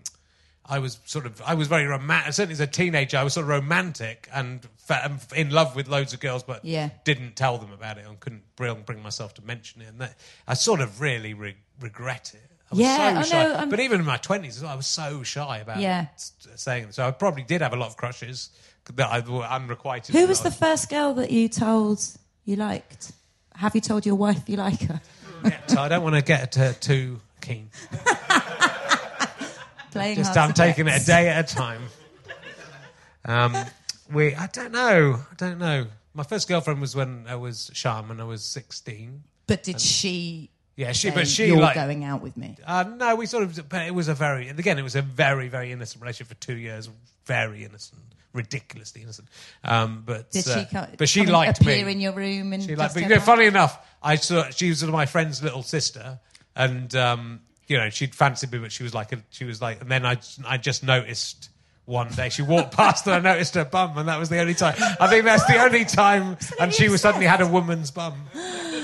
I was sort of, I was very romantic. Certainly as a teenager, I was sort of romantic and fa- in love with loads of girls, but Yeah. didn't tell them about it and couldn't bring, bring myself to mention it. And that, I sort of really re- regret it. I was Yeah, so shy. no, I'm- but even in my twenties, I was so shy about Yeah. saying it. So I probably did have a lot of crushes that I were unrequited. Who was the first girl that you told you liked? Have you told your wife you like her? So I don't want to get uh, too keen. Playing Just I'm taking it a day at a time. Um, we, I don't know. I don't know. My first girlfriend was when I was Sham and I was 16. But did she? Yeah, she, but she You're like. going out with me. Uh, no, we sort of. But it was a very, and again, it was a very, very innocent relationship for two years. Very innocent, ridiculously innocent. Um, but Did uh, she? Come, but she liked appear me. in your room and She liked me. You know, funny enough, I saw she was sort of my friend's little sister, and um, you know she'd fancied me, but she was like, a, she was like, and then I, I just noticed one day she walked past and I noticed her bum, and that was the only time. I think that's the only time, and she was suddenly had a woman's bum.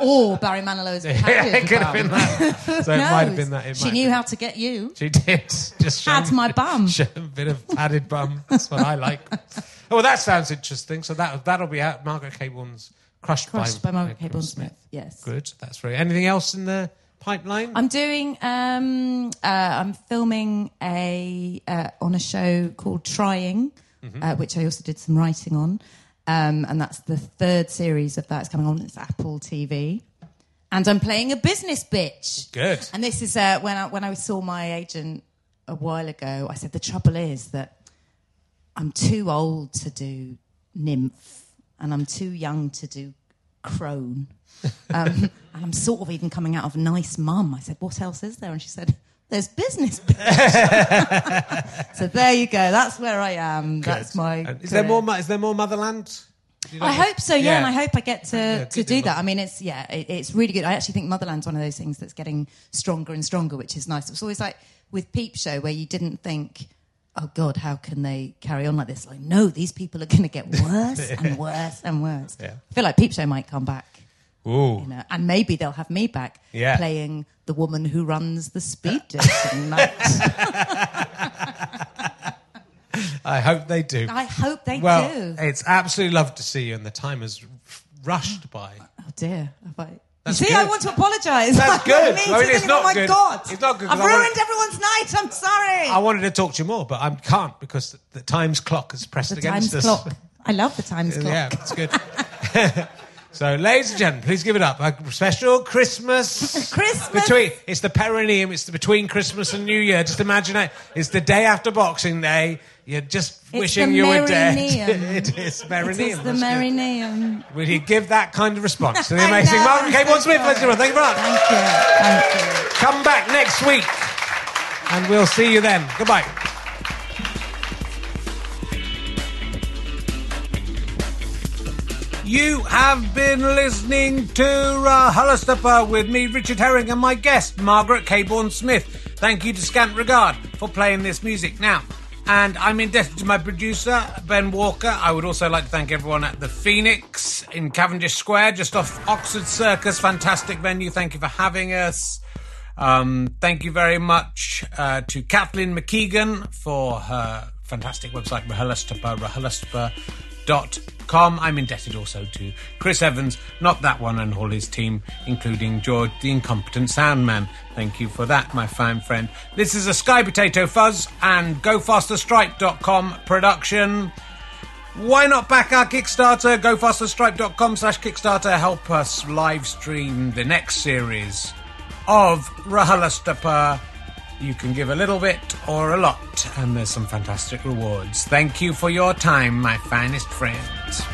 Or oh, Barry Manilow's Yeah, it could have been that. So it might have been that. It She might knew how to get you. She did. Just show Had my bum. show a bit of padded bum. That's what I like. Oh, well, that sounds interesting. So that that'll be out. Margaret Cable's crushed, Crushed by Margaret April Cabourn Smith. Yes. Good. That's very. Anything else in the pipeline? I'm doing. Um, uh, I'm filming a uh, on a show called Trying, Mm-hmm. uh, which I also did some writing on, um, and that's the third series of that. It's coming on. It's Apple TV, and I'm playing a business bitch. Good. And this is uh, when I, when I saw my agent a while ago. I said the trouble is that I'm too old to do nymph, and I'm too young to do crone. Um, and I'm sort of even coming out of nice mum. I said, "What else is there?" And she said, "There's business." so there you go. That's where I am. That's my. And is there more? Is there more motherland? You I hope so, yeah, and I hope I get to, Yeah, to do that. I mean, it's yeah, it, it's really good. I actually think Motherland's one of those things that's getting stronger and stronger, which is nice. It's always like with Peep Show where you didn't think, oh God, how can they carry on like this? Like, no, these people are going to get worse and worse and worse. Yeah. I feel like Peep Show might come back, Ooh. you know, and maybe they'll have me back Yeah. playing the woman who runs the speed dating night. I hope they do. I hope they well, do. it's absolutely lovely to see you, and the time has rushed by. Oh dear. Have I... That's you see, good. I want to apologise. That's I really good. mean I mean, to it's think, not oh my good. God. It's not good, 'cause I've I wanna- ruined everyone's night. I'm sorry. I wanted to talk to you more, but I can't because the, the time's clock has pressed the against time's us. clock. I love the time's clock. Yeah, it's good. so, ladies and gentlemen, please give it up. A special Christmas. Christmas. Between it's the perineum. It's the between Christmas and New Year. Just imagine it. It's the day after Boxing Day. You're just wishing you were dead. It is perineum. It is the perineum. Will you give that kind of response to the amazing Margaret Cabourn Smith? Thank you very much. Thank you. Thank you. Come back next week, and we'll see you then. Goodbye. You have been listening to RHLSTP with me, Richard Herring, and my guest, Margaret Cabourn Smith. Thank you to Scant Regard for playing this music. Now, and I'm indebted to my producer, Ben Walker. I would also like to thank everyone at the Phoenix in Cavendish Square, just off Oxford Circus. Fantastic venue. Thank you for having us. Um, thank you very much uh, to Kathleen McKeegan for her fantastic website, RHLSTP, RHLSTP.com. I'm indebted also to Chris Evans, not that one, and all his team, including George, the incompetent sound man. Thank you for that, my fine friend. This is a Sky Potato Fuzz and GoFasterStripe.com production. Why not back our Kickstarter? GoFasterStripe.com slash Kickstarter. Help us live stream the next series of RHLSTP. You can give a little bit or a lot, and there's some fantastic rewards. Thank you for your time, my finest friends.